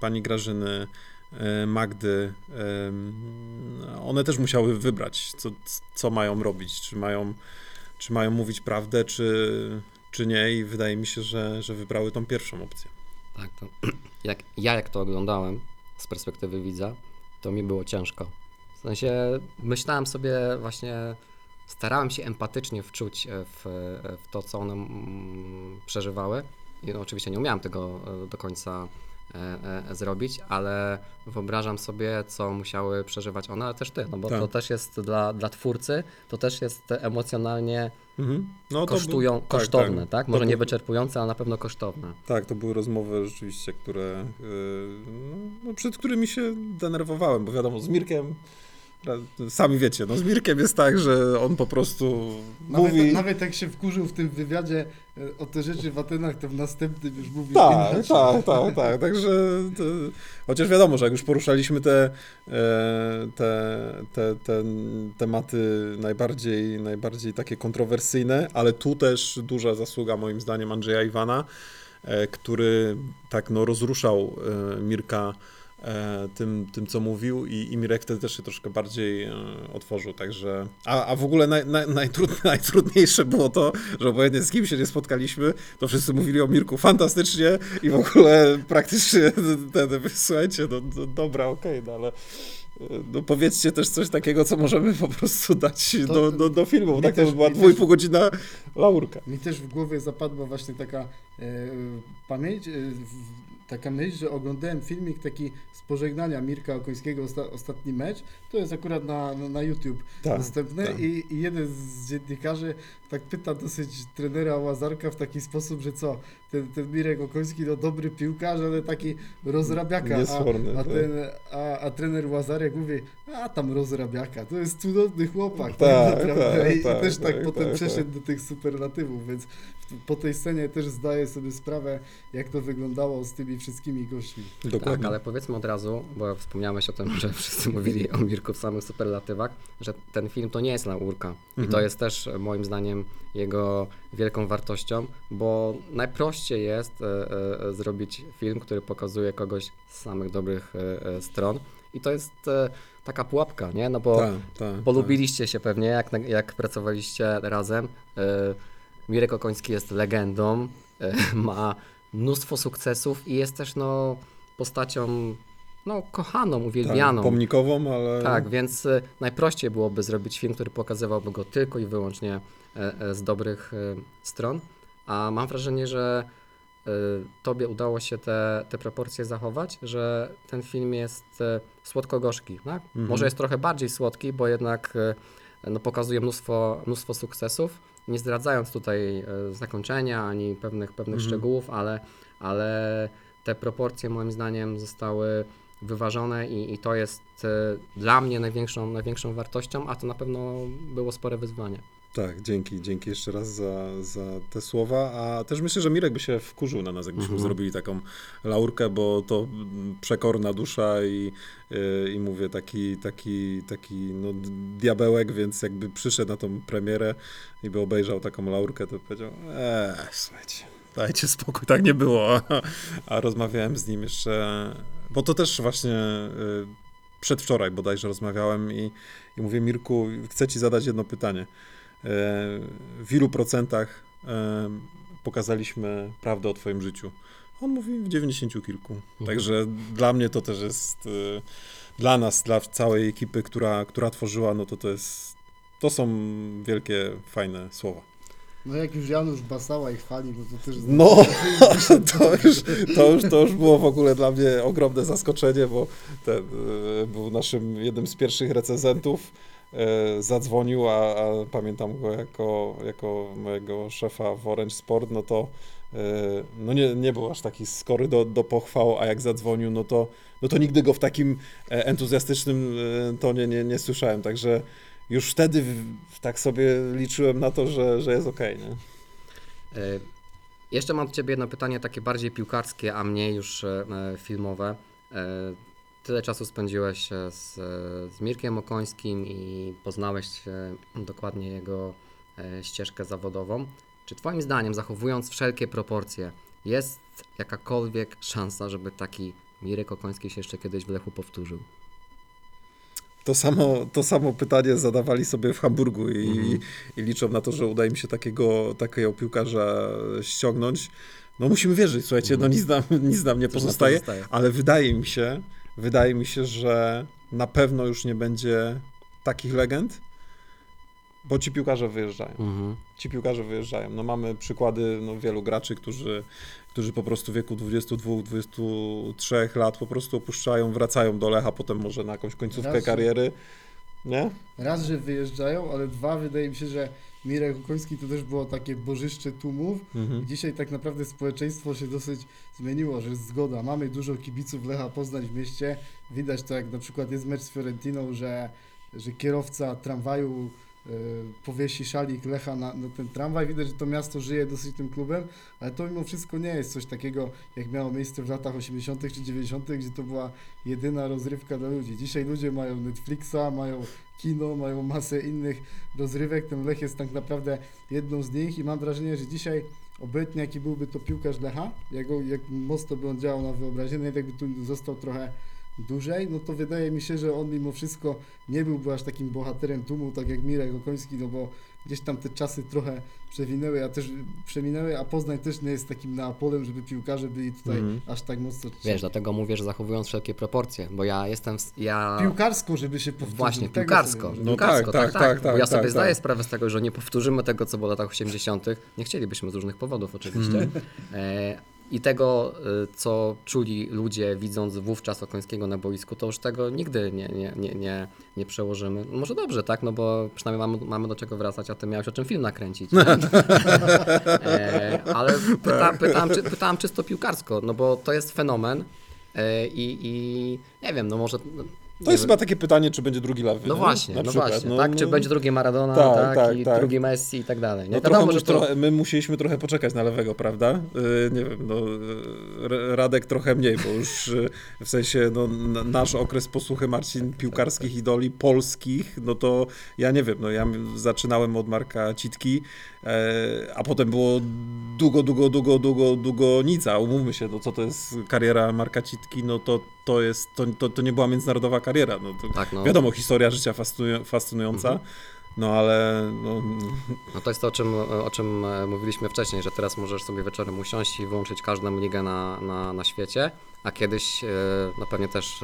pani Grażyny, e, Magdy. One też musiały wybrać, co, co mają robić, czy mają, czy mają mówić prawdę, czy, czy nie i wydaje mi się, że, że wybrały tą pierwszą opcję. Tak, to [clears throat] jak, ja jak to oglądałem z perspektywy widza, to mi było ciężko. W sensie myślałem sobie właśnie, starałem się empatycznie wczuć e, w, e, w to, co one mm, przeżywały. I no, oczywiście nie umiałem tego e, do końca zrobić, ale wyobrażam sobie, co musiały przeżywać one, ale też ty, no bo Tak. to też jest dla, dla twórcy, to też jest emocjonalnie Mhm. No, kosztują, był- tak, kosztowne, tak? To Może nie wyczerpujące, ale na pewno kosztowne. Tak, to były rozmowy rzeczywiście, które, yy, no, przed którymi się denerwowałem, bo wiadomo, z Mirkiem, sami wiecie, no z Mirkiem jest tak, że on po prostu Nawet, mówi... nawet jak się wkurzył w tym wywiadzie e, o te rzeczy w Atenach, to w następnym już mówił Tak, inaczej. tak, tak, tak, także to, chociaż wiadomo, że jak już poruszaliśmy te, e, te, te, te tematy najbardziej, najbardziej takie kontrowersyjne, ale tu też duża zasługa moim zdaniem Andrzeja Iwana, e, który tak no rozruszał Mirka tym, tym, co mówił i, i Mirek wtedy też się troszkę bardziej e, otworzył, także... A, a w ogóle naj, naj, najtrud, [laughs] najtrudniejsze było to, że obojętnie z kim się nie spotkaliśmy, to wszyscy mówili o Mirku fantastycznie i w ogóle praktycznie, [laughs] ten, ten, słuchajcie, no, no dobra, okej, no ale e, no powiedzcie też coś takiego, co możemy po prostu dać To- do, do, do filmu, tak to też- by była dwójpół godzina laurka. Mi też w głowie zapadła właśnie taka e, pamięć, e, taka myśl, że oglądałem filmik taki z pożegnania Mirka Okońskiego, osta, ostatni mecz. To jest akurat na, na, YouTube Tak, dostępne tak. I, i jeden z dziennikarzy tak pyta dosyć trenera Łazarka w taki sposób, że co, ten, ten Mirek Okoński no dobry piłkarz, ale taki rozrabiaka, Niesforny, a, a, tak. ten, a, a trener Łazarek mówi, a tam rozrabiaka, to jest cudowny chłopak. Tak, naprawdę. tak, I, tak, I też tak, tak, potem tak, przeszedł do tych superlatywów, więc po tej scenie też zdaję sobie sprawę, jak to wyglądało z tymi wszystkimi gośćmi. Dokładnie. Tak, ale powiedzmy od razu, bo wspomniałeś o tym, że [laughs] wszyscy mówili o Mirku w samych superlatywach, że ten film to nie jest laurka. I to Mhm. jest też moim zdaniem jego wielką wartością, bo najprościej jest e, e, zrobić film, który pokazuje kogoś z samych dobrych e, stron. I to jest taka pułapka, nie? No bo tak, tak, Polubiliście się pewnie, jak, jak pracowaliście razem. Mirek Okoński jest legendą, e, [laughs] ma mnóstwo sukcesów i jest też no, postacią no, kochaną, uwielbianą. tak, pomnikową, ale... Tak, więc e, najprościej byłoby zrobić film, który pokazywałby go tylko i wyłącznie e, z dobrych stron, a mam wrażenie, że tobie udało się te, te proporcje zachować, że ten film jest słodko-gorzki, tak? Mhm. Może jest trochę bardziej słodki, bo jednak no, pokazuje mnóstwo, mnóstwo sukcesów, nie zdradzając tutaj e, zakończenia ani pewnych, pewnych Mhm. szczegółów, ale, ale te proporcje moim zdaniem zostały wyważone i, i to jest e, dla mnie największą, największą wartością, a to na pewno było spore wyzwanie. Tak, dzięki, dzięki jeszcze raz za, za te słowa, a też myślę, że Mirek by się wkurzył na nas, jakbyśmy Mhm. zrobili taką laurkę, bo to przekorna dusza i, yy, i mówię, taki, taki, taki no, diabełek, więc jakby przyszedł na tą premierę i by obejrzał taką laurkę, to powiedział, eee, słuchajcie, dajcie spokój, tak nie było, [laughs] a rozmawiałem z nim jeszcze, bo to też właśnie yy, przedwczoraj bodajże rozmawiałem i, i mówię, Mirku, chcę ci zadać jedno pytanie. W ilu procentach pokazaliśmy prawdę o twoim życiu? On mówi w 90 kilku. Mhm. Także dla mnie to też jest, e, dla nas, dla całej ekipy, która, która tworzyła, no to to jest, to są wielkie, fajne słowa. No jak już Janusz Basała ich chwali, no to też... No, [laughs] to już, to, już, to już było w ogóle dla mnie ogromne zaskoczenie, bo ten e, był naszym jednym z pierwszych recenzentów. E, zadzwonił, a, a pamiętam go jako, jako mojego szefa w Orange Sport, no to e, no nie, nie był aż taki skory do, do pochwał, a jak zadzwonił, no to, no to nigdy go w takim e, entuzjastycznym tonie nie, nie słyszałem, także już wtedy tak sobie liczyłem na to, że, że jest okej, nie? E, Jeszcze mam do Ciebie jedno pytanie, takie bardziej piłkarskie, a mniej już filmowe. E, Tyle czasu spędziłeś e, z, z Mirkiem Okońskim i poznałeś e, dokładnie jego e, ścieżkę zawodową. Czy Twoim zdaniem, zachowując wszelkie proporcje, jest jakakolwiek szansa, żeby taki Mirek Okoński się jeszcze kiedyś w Lechu powtórzył? To samo, to samo pytanie zadawali sobie w Hamburgu i, Mhm. i liczą na to, że uda im się takiego, takiego piłkarza ściągnąć. No musimy wierzyć, słuchajcie, no nic nam, nic nam nie pozostaje, pozostaje? ale wydaje mi się, wydaje mi się, że na pewno już nie będzie takich legend, bo ci piłkarze wyjeżdżają. Mhm. Ci piłkarze wyjeżdżają. No mamy przykłady no, wielu graczy, którzy, którzy po prostu w wieku 22-23 lat po prostu opuszczają, wracają do Lecha, potem może na jakąś końcówkę Raz, kariery. Nie? Raz, że wyjeżdżają, ale dwa, wydaje mi się, że Mirek Okoński to też było takie bożyszcze tłumów. Mhm. Dzisiaj tak naprawdę społeczeństwo się dosyć zmieniło, że jest zgoda. Mamy dużo kibiców Lecha Poznań w mieście. Widać to, jak na przykład jest mecz z Fiorentiną, że, że kierowca tramwaju powiesi szalik Lecha na, na ten tramwaj. Widać, że to miasto żyje dosyć tym klubem, ale to mimo wszystko nie jest coś takiego, jak miało miejsce w latach 80. czy 90., gdzie to była jedyna rozrywka dla ludzi. Dzisiaj ludzie mają Netflixa, mają kino, mają masę innych rozrywek. Ten Lech jest tak naprawdę jedną z nich i mam wrażenie, że dzisiaj obojętnie jaki byłby to piłkarz Lecha, jak, jak mocno by on działał na wyobraźnię, nawet jakby tu został trochę dłużej, no to wydaje mi się, że on mimo wszystko nie byłby aż takim bohaterem tłumu, tak jak Mirek Okoński, no bo gdzieś tam te czasy trochę przewinęły, a też przeminęły, a Poznań też nie jest takim Neapolem, żeby piłkarze byli tutaj Mhm. aż tak mocno Wiesz, dlatego mówię, że zachowując wszelkie proporcje, bo ja jestem, ja... Piłkarsko, żeby się powtórzył. Właśnie, piłkarsko. sobie- No piłkarsko, tak, tak, tak, tak, tak, Bo ja tak, sobie tak, zdaję tak. sprawę z tego, że nie powtórzymy tego, co było w latach 80. Nie chcielibyśmy z różnych powodów oczywiście. Mhm. I tego, y, co czuli ludzie widząc wówczas Okońskiego na boisku, to już tego nigdy nie, nie, nie, nie, nie przełożymy. Może dobrze, tak? No bo przynajmniej mamy, mamy do czego wracać, a ty miałeś o czym film nakręcić. [laughs] e, ale pyta, pytałem, czy, pytałem czysto piłkarsko, no bo to jest fenomen. E, I, I nie wiem, no może. To jest chyba takie pytanie, czy będzie drugi Lewy. No nie? właśnie, no właśnie, No, tak? Czy no, będzie drugi Maradona, Tak, tak, tak, i tak. drugi Messi i tak dalej. Nie No wiadomo, trochę, że to... trochę, my musieliśmy trochę poczekać na lewego, prawda? Yy, nie wiem, no, yy, Radek trochę mniej, bo już yy, w sensie no, nasz okres posłuchy Marcin piłkarskich idoli polskich, no to ja nie wiem, no ja zaczynałem od Marka Citki, e, a potem było długo, długo, długo, długo, długo nic, a umówmy się, no co to jest kariera Marka Citki, no to, to jest, to, to, to nie była międzynarodowa kariera, no Tak, no. wiadomo, historia życia fascynuj- fascynująca, no ale no, no to jest to, o czym, o czym e, mówiliśmy wcześniej, że teraz możesz sobie wieczorem usiąść i wyłączyć każdą ligę na, na, na świecie, a kiedyś, e, no pewnie też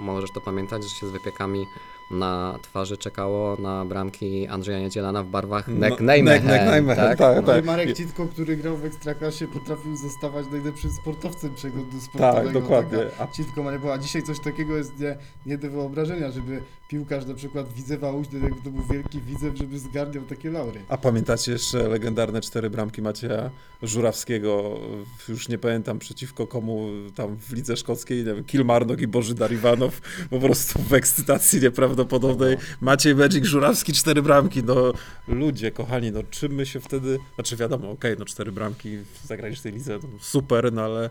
możesz to pamiętać, że się z wypiekami na twarzy czekało na bramki Andrzeja Niedzielana w barwach Neck Nijmegen, tak? tak, i tak. Marek Citko, który grał w Ekstraklasie, potrafił zostawać najlepszym sportowcem przeglądu sportowego. Tak, dokładnie. Taka Citko ma nie było. A dzisiaj coś takiego jest nie, nie do wyobrażenia, żeby piłkarz na przykład Widzewa Uźny, jakby to był wielki Widzew, żeby zgarniał takie laury. A pamiętacie jeszcze legendarne cztery bramki Macieja Żurawskiego, już nie pamiętam przeciwko komu tam w lidze szkockiej, nie wiem, Kilmarnock i Bożydar Iwanow, po prostu w ekscytacji nieprawdopodobnej. Maciej Magic Żurawski, cztery bramki, no ludzie, kochani, no czym my się wtedy, znaczy wiadomo, okej, no cztery bramki w zagranicznej lidze, no, super, no ale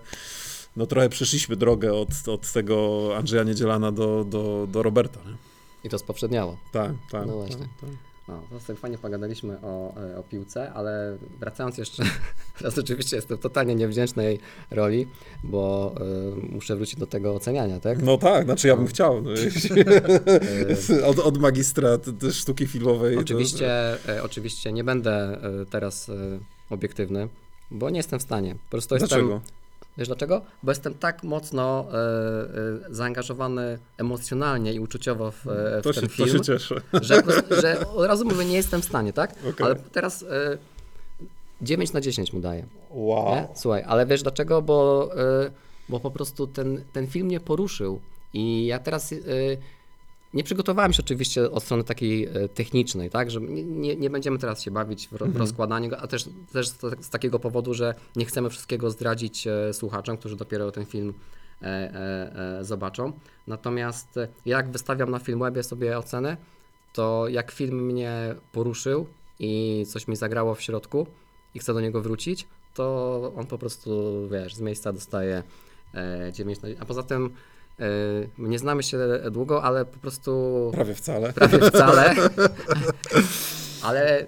no trochę przeszliśmy drogę od, od tego Andrzeja Niedzielana do, do, do Roberta, nie? I to spowszedniało. Tak, tak. No właśnie. Tak, tak. No, to sobie fajnie pogadaliśmy o, e, o piłce, ale wracając jeszcze, [laughs] teraz oczywiście jestem totalnie niewdzięcznej roli, bo e, muszę wrócić do tego oceniania, tak? No tak, znaczy ja bym chciał. No, [laughs] [laughs] od, od magistra sztuki filmowej. Oczywiście, e, oczywiście nie będę teraz obiektywny, bo nie jestem w stanie. Po prostu To... jestem. Wiesz dlaczego? Bo jestem tak mocno e, e, zaangażowany emocjonalnie i uczuciowo w, e, w To ten się, to film, się cieszę. że, że od razu mówię, nie jestem w stanie, tak? Okej. Ale teraz e, 9 na 10 mu daję. Wow. Nie? Słuchaj, ale wiesz dlaczego? Bo, y, bo po prostu ten, ten film mnie poruszył i ja teraz y, nie przygotowałem się oczywiście od strony takiej y, technicznej, tak, że nie, nie, będziemy teraz się bawić w, ro, w rozkładanie go, a też, też z, takiego powodu, że nie chcemy wszystkiego zdradzić e, słuchaczom, którzy dopiero ten film e, e, e, zobaczą. Natomiast e, jak wystawiam na Filmwebie sobie ocenę, to jak film mnie poruszył i coś mi zagrało w środku i chcę do niego wrócić, to on po prostu, wiesz, z miejsca dostaje e, 9 na 10. A poza tym e, nie znamy się długo, ale po prostu Prawie wcale. prawie wcale. [laughs] ale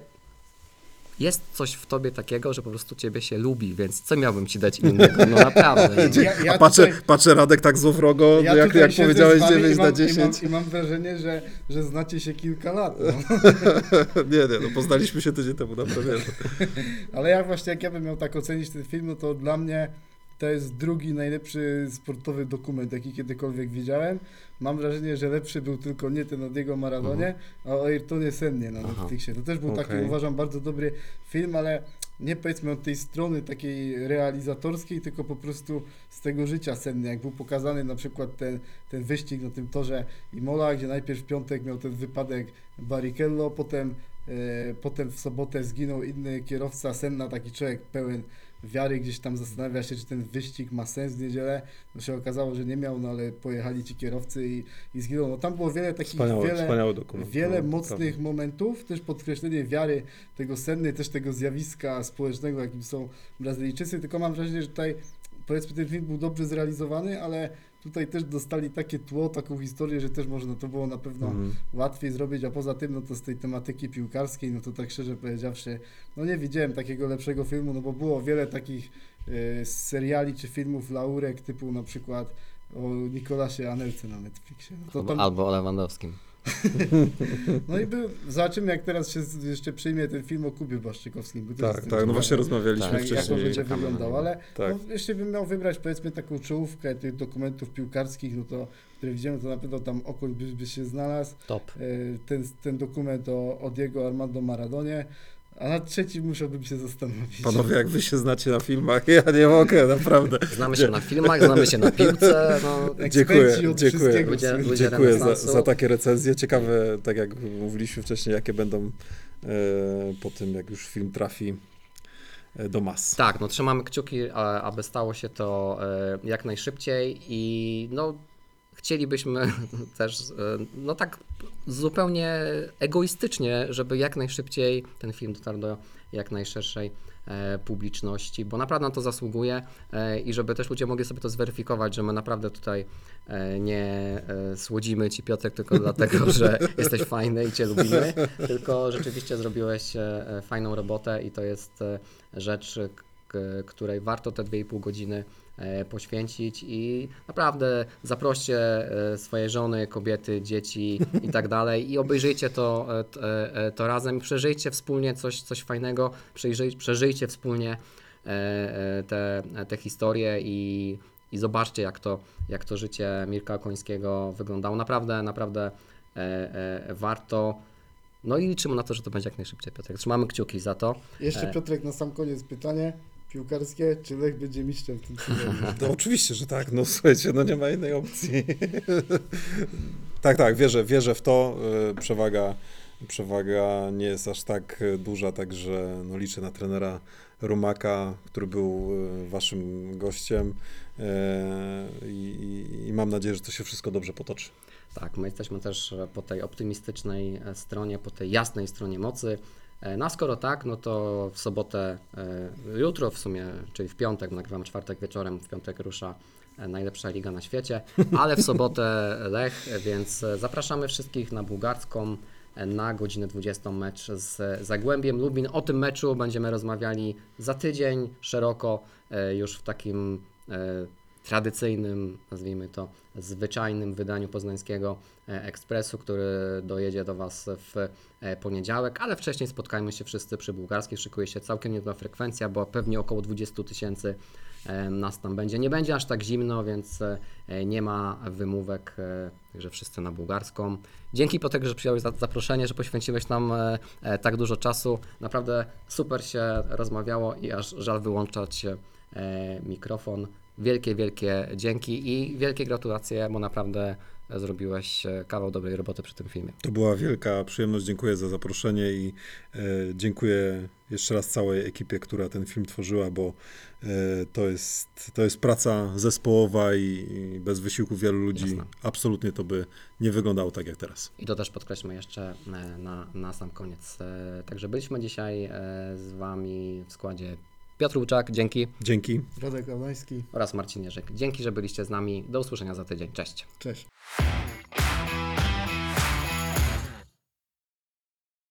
jest coś w tobie takiego, że po prostu ciebie się lubi, więc co miałbym ci dać innego? No naprawdę. No. [laughs] Ja, ja A patrzę, tutaj- patrzę Radek tak złowrogo, Ja jak, jak powiedziałeś z wami 9 i na mam, 10. I mam, I mam wrażenie, że, że znacie się kilka lat. No. [laughs] nie, nie, no poznaliśmy się tydzień temu na premierze. Ale ja właśnie, jak ja bym miał tak ocenić ten film, no to dla mnie to jest drugi najlepszy sportowy dokument, jaki kiedykolwiek widziałem. Mam wrażenie, że lepszy był tylko nie ten o Diego Maradonie, a o Ayrtonie Sennie na Aha. Netflixie. To też był taki, Okej. uważam, bardzo dobry film, ale nie powiedzmy od tej strony takiej realizatorskiej, tylko po prostu z tego życia Senny, jak był pokazany na przykład ten, ten wyścig na tym torze Imola, gdzie najpierw w piątek miał ten wypadek Barrichello, potem, e, potem w sobotę zginął inny kierowca Senna, taki człowiek pełen wiary, gdzieś tam zastanawia się, czy ten wyścig ma sens w niedzielę. No się okazało, że nie miał, no ale pojechali ci kierowcy i, i zginął. No tam było wiele takich, Wspaniały, wiele, wspaniały wiele no, mocnych momentów, też podkreślenie wiary tego Senny, też tego zjawiska społecznego, jakim są Brazylijczycy, tylko mam wrażenie, że tutaj powiedzmy ten film był dobrze zrealizowany, ale tutaj też dostali takie tło, taką historię, że też można to było na pewno Mhm. łatwiej zrobić, a poza tym, no to z tej tematyki piłkarskiej, no to tak szczerze powiedziawszy, no nie widziałem takiego lepszego filmu, no bo było wiele takich e, seriali czy filmów laurek, typu na przykład o Nikolasie Anelce na Netflixie. No, tam, albo o Lewandowskim. [laughs] no i był, zobaczymy jak teraz się jeszcze przyjmie ten film o Kubie Błaszczykowskim. Tak, tak, no właśnie rozmawialiśmy Tak, jak, jak to wcześniej. będzie wyglądał, ale Tak. no, jeśli bym miał wybrać powiedzmy taką czołówkę tych dokumentów piłkarskich, no to które widziałem, to na pewno tam Okoń by, by się znalazł. Top. E, ten, ten dokument o, o Diego Armando Maradonie, a nad trzecim musiałbym się zastanowić. Panowie, jak wy się znacie na filmach, ja nie mogę, naprawdę. Znamy się na filmach, znamy się na piłce, no, Dziękuję, dziękuję. Ludzie- ludzie Dziękuję za, za takie recenzje. Ciekawe, tak jak mówiliśmy wcześniej, jakie będą e, po tym, jak już film trafi e, do mas. Tak, no trzymamy kciuki, aby stało się to e, jak najszybciej i no chcielibyśmy [laughs] też, e, no tak zupełnie egoistycznie, żeby jak najszybciej ten film dotarł do jak najszerszej e, publiczności, bo naprawdę na to zasługuje e, i żeby też ludzie mogli sobie to zweryfikować, że my naprawdę tutaj nie słodzimy Ci Piotrek tylko [laughs] dlatego, że jesteś fajny i Cię lubimy, tylko rzeczywiście zrobiłeś fajną robotę i to jest rzecz, której warto te 2,5 godziny poświęcić i naprawdę zaproście e, swoje żony, kobiety, dzieci i tak dalej i obejrzyjcie to, e, t- e, e, to razem, przeżyjcie wspólnie coś, coś fajnego, przeżyj, przeżyjcie wspólnie e, e, te, te historie i, i zobaczcie jak to, jak to życie Mirka Końskiego wyglądało. Naprawdę, naprawdę e, e, warto. No i liczymy na to, że to będzie jak najszybciej, Piotrek. Trzymamy kciuki za to. Jeszcze E. Piotrek na sam koniec pytanie. Piłkarskie, czy Lech będzie mistrzem w tym sezonie. [laughs] No oczywiście, że tak, no słuchajcie, no nie ma innej opcji. [laughs] tak, tak, wierzę, wierzę w to. y, Przewaga, przewaga nie jest aż tak y, duża, także no liczę na trenera Rumaka, który był y, waszym gościem i, i, i mam nadzieję, że to się wszystko dobrze potoczy. Tak, my jesteśmy też e, po tej optymistycznej e, stronie, po tej jasnej stronie mocy. E, No a skoro tak, no to w sobotę, e, jutro w sumie, czyli w piątek, bo nagrywamy czwartek wieczorem, w piątek rusza e, najlepsza liga na świecie, [laughs] ale w sobotę Lech, więc zapraszamy wszystkich na bułgarską na godzinę 20 mecz z Zagłębiem Lubin. O tym meczu będziemy rozmawiali za tydzień szeroko, już w takim tradycyjnym, nazwijmy to, zwyczajnym wydaniu poznańskiego e, Ekspresu, który dojedzie do Was w e, poniedziałek, ale wcześniej spotkajmy się wszyscy przy bułgarskiej. Szykuje się całkiem niezła frekwencja, bo pewnie około 20 tysięcy e, nas tam będzie. Nie będzie aż tak zimno, więc nie ma wymówek, także wszyscy na bułgarską. Dzięki po tego, że przyjąłeś za- zaproszenie, że poświęciłeś nam tak dużo czasu. Naprawdę super się rozmawiało i aż żal wyłączać mikrofon. Wielkie, wielkie dzięki i wielkie gratulacje, bo naprawdę e, zrobiłeś e, kawał dobrej roboty przy tym filmie. To była wielka przyjemność, dziękuję za zaproszenie i e, dziękuję jeszcze raz całej ekipie, która ten film tworzyła, bo to, jest, to jest praca zespołowa i, bez wysiłku wielu ludzi Jasne. absolutnie to by nie wyglądało tak jak teraz. I to też podkreślmy jeszcze na, na sam koniec. Także byliśmy dzisiaj z Wami w składzie Piotr Łuczak, dzięki. Dzięki. Radek Obański. Oraz Marcin Jerzyk. Dzięki, że byliście z nami. Do usłyszenia za tydzień. Cześć. Cześć.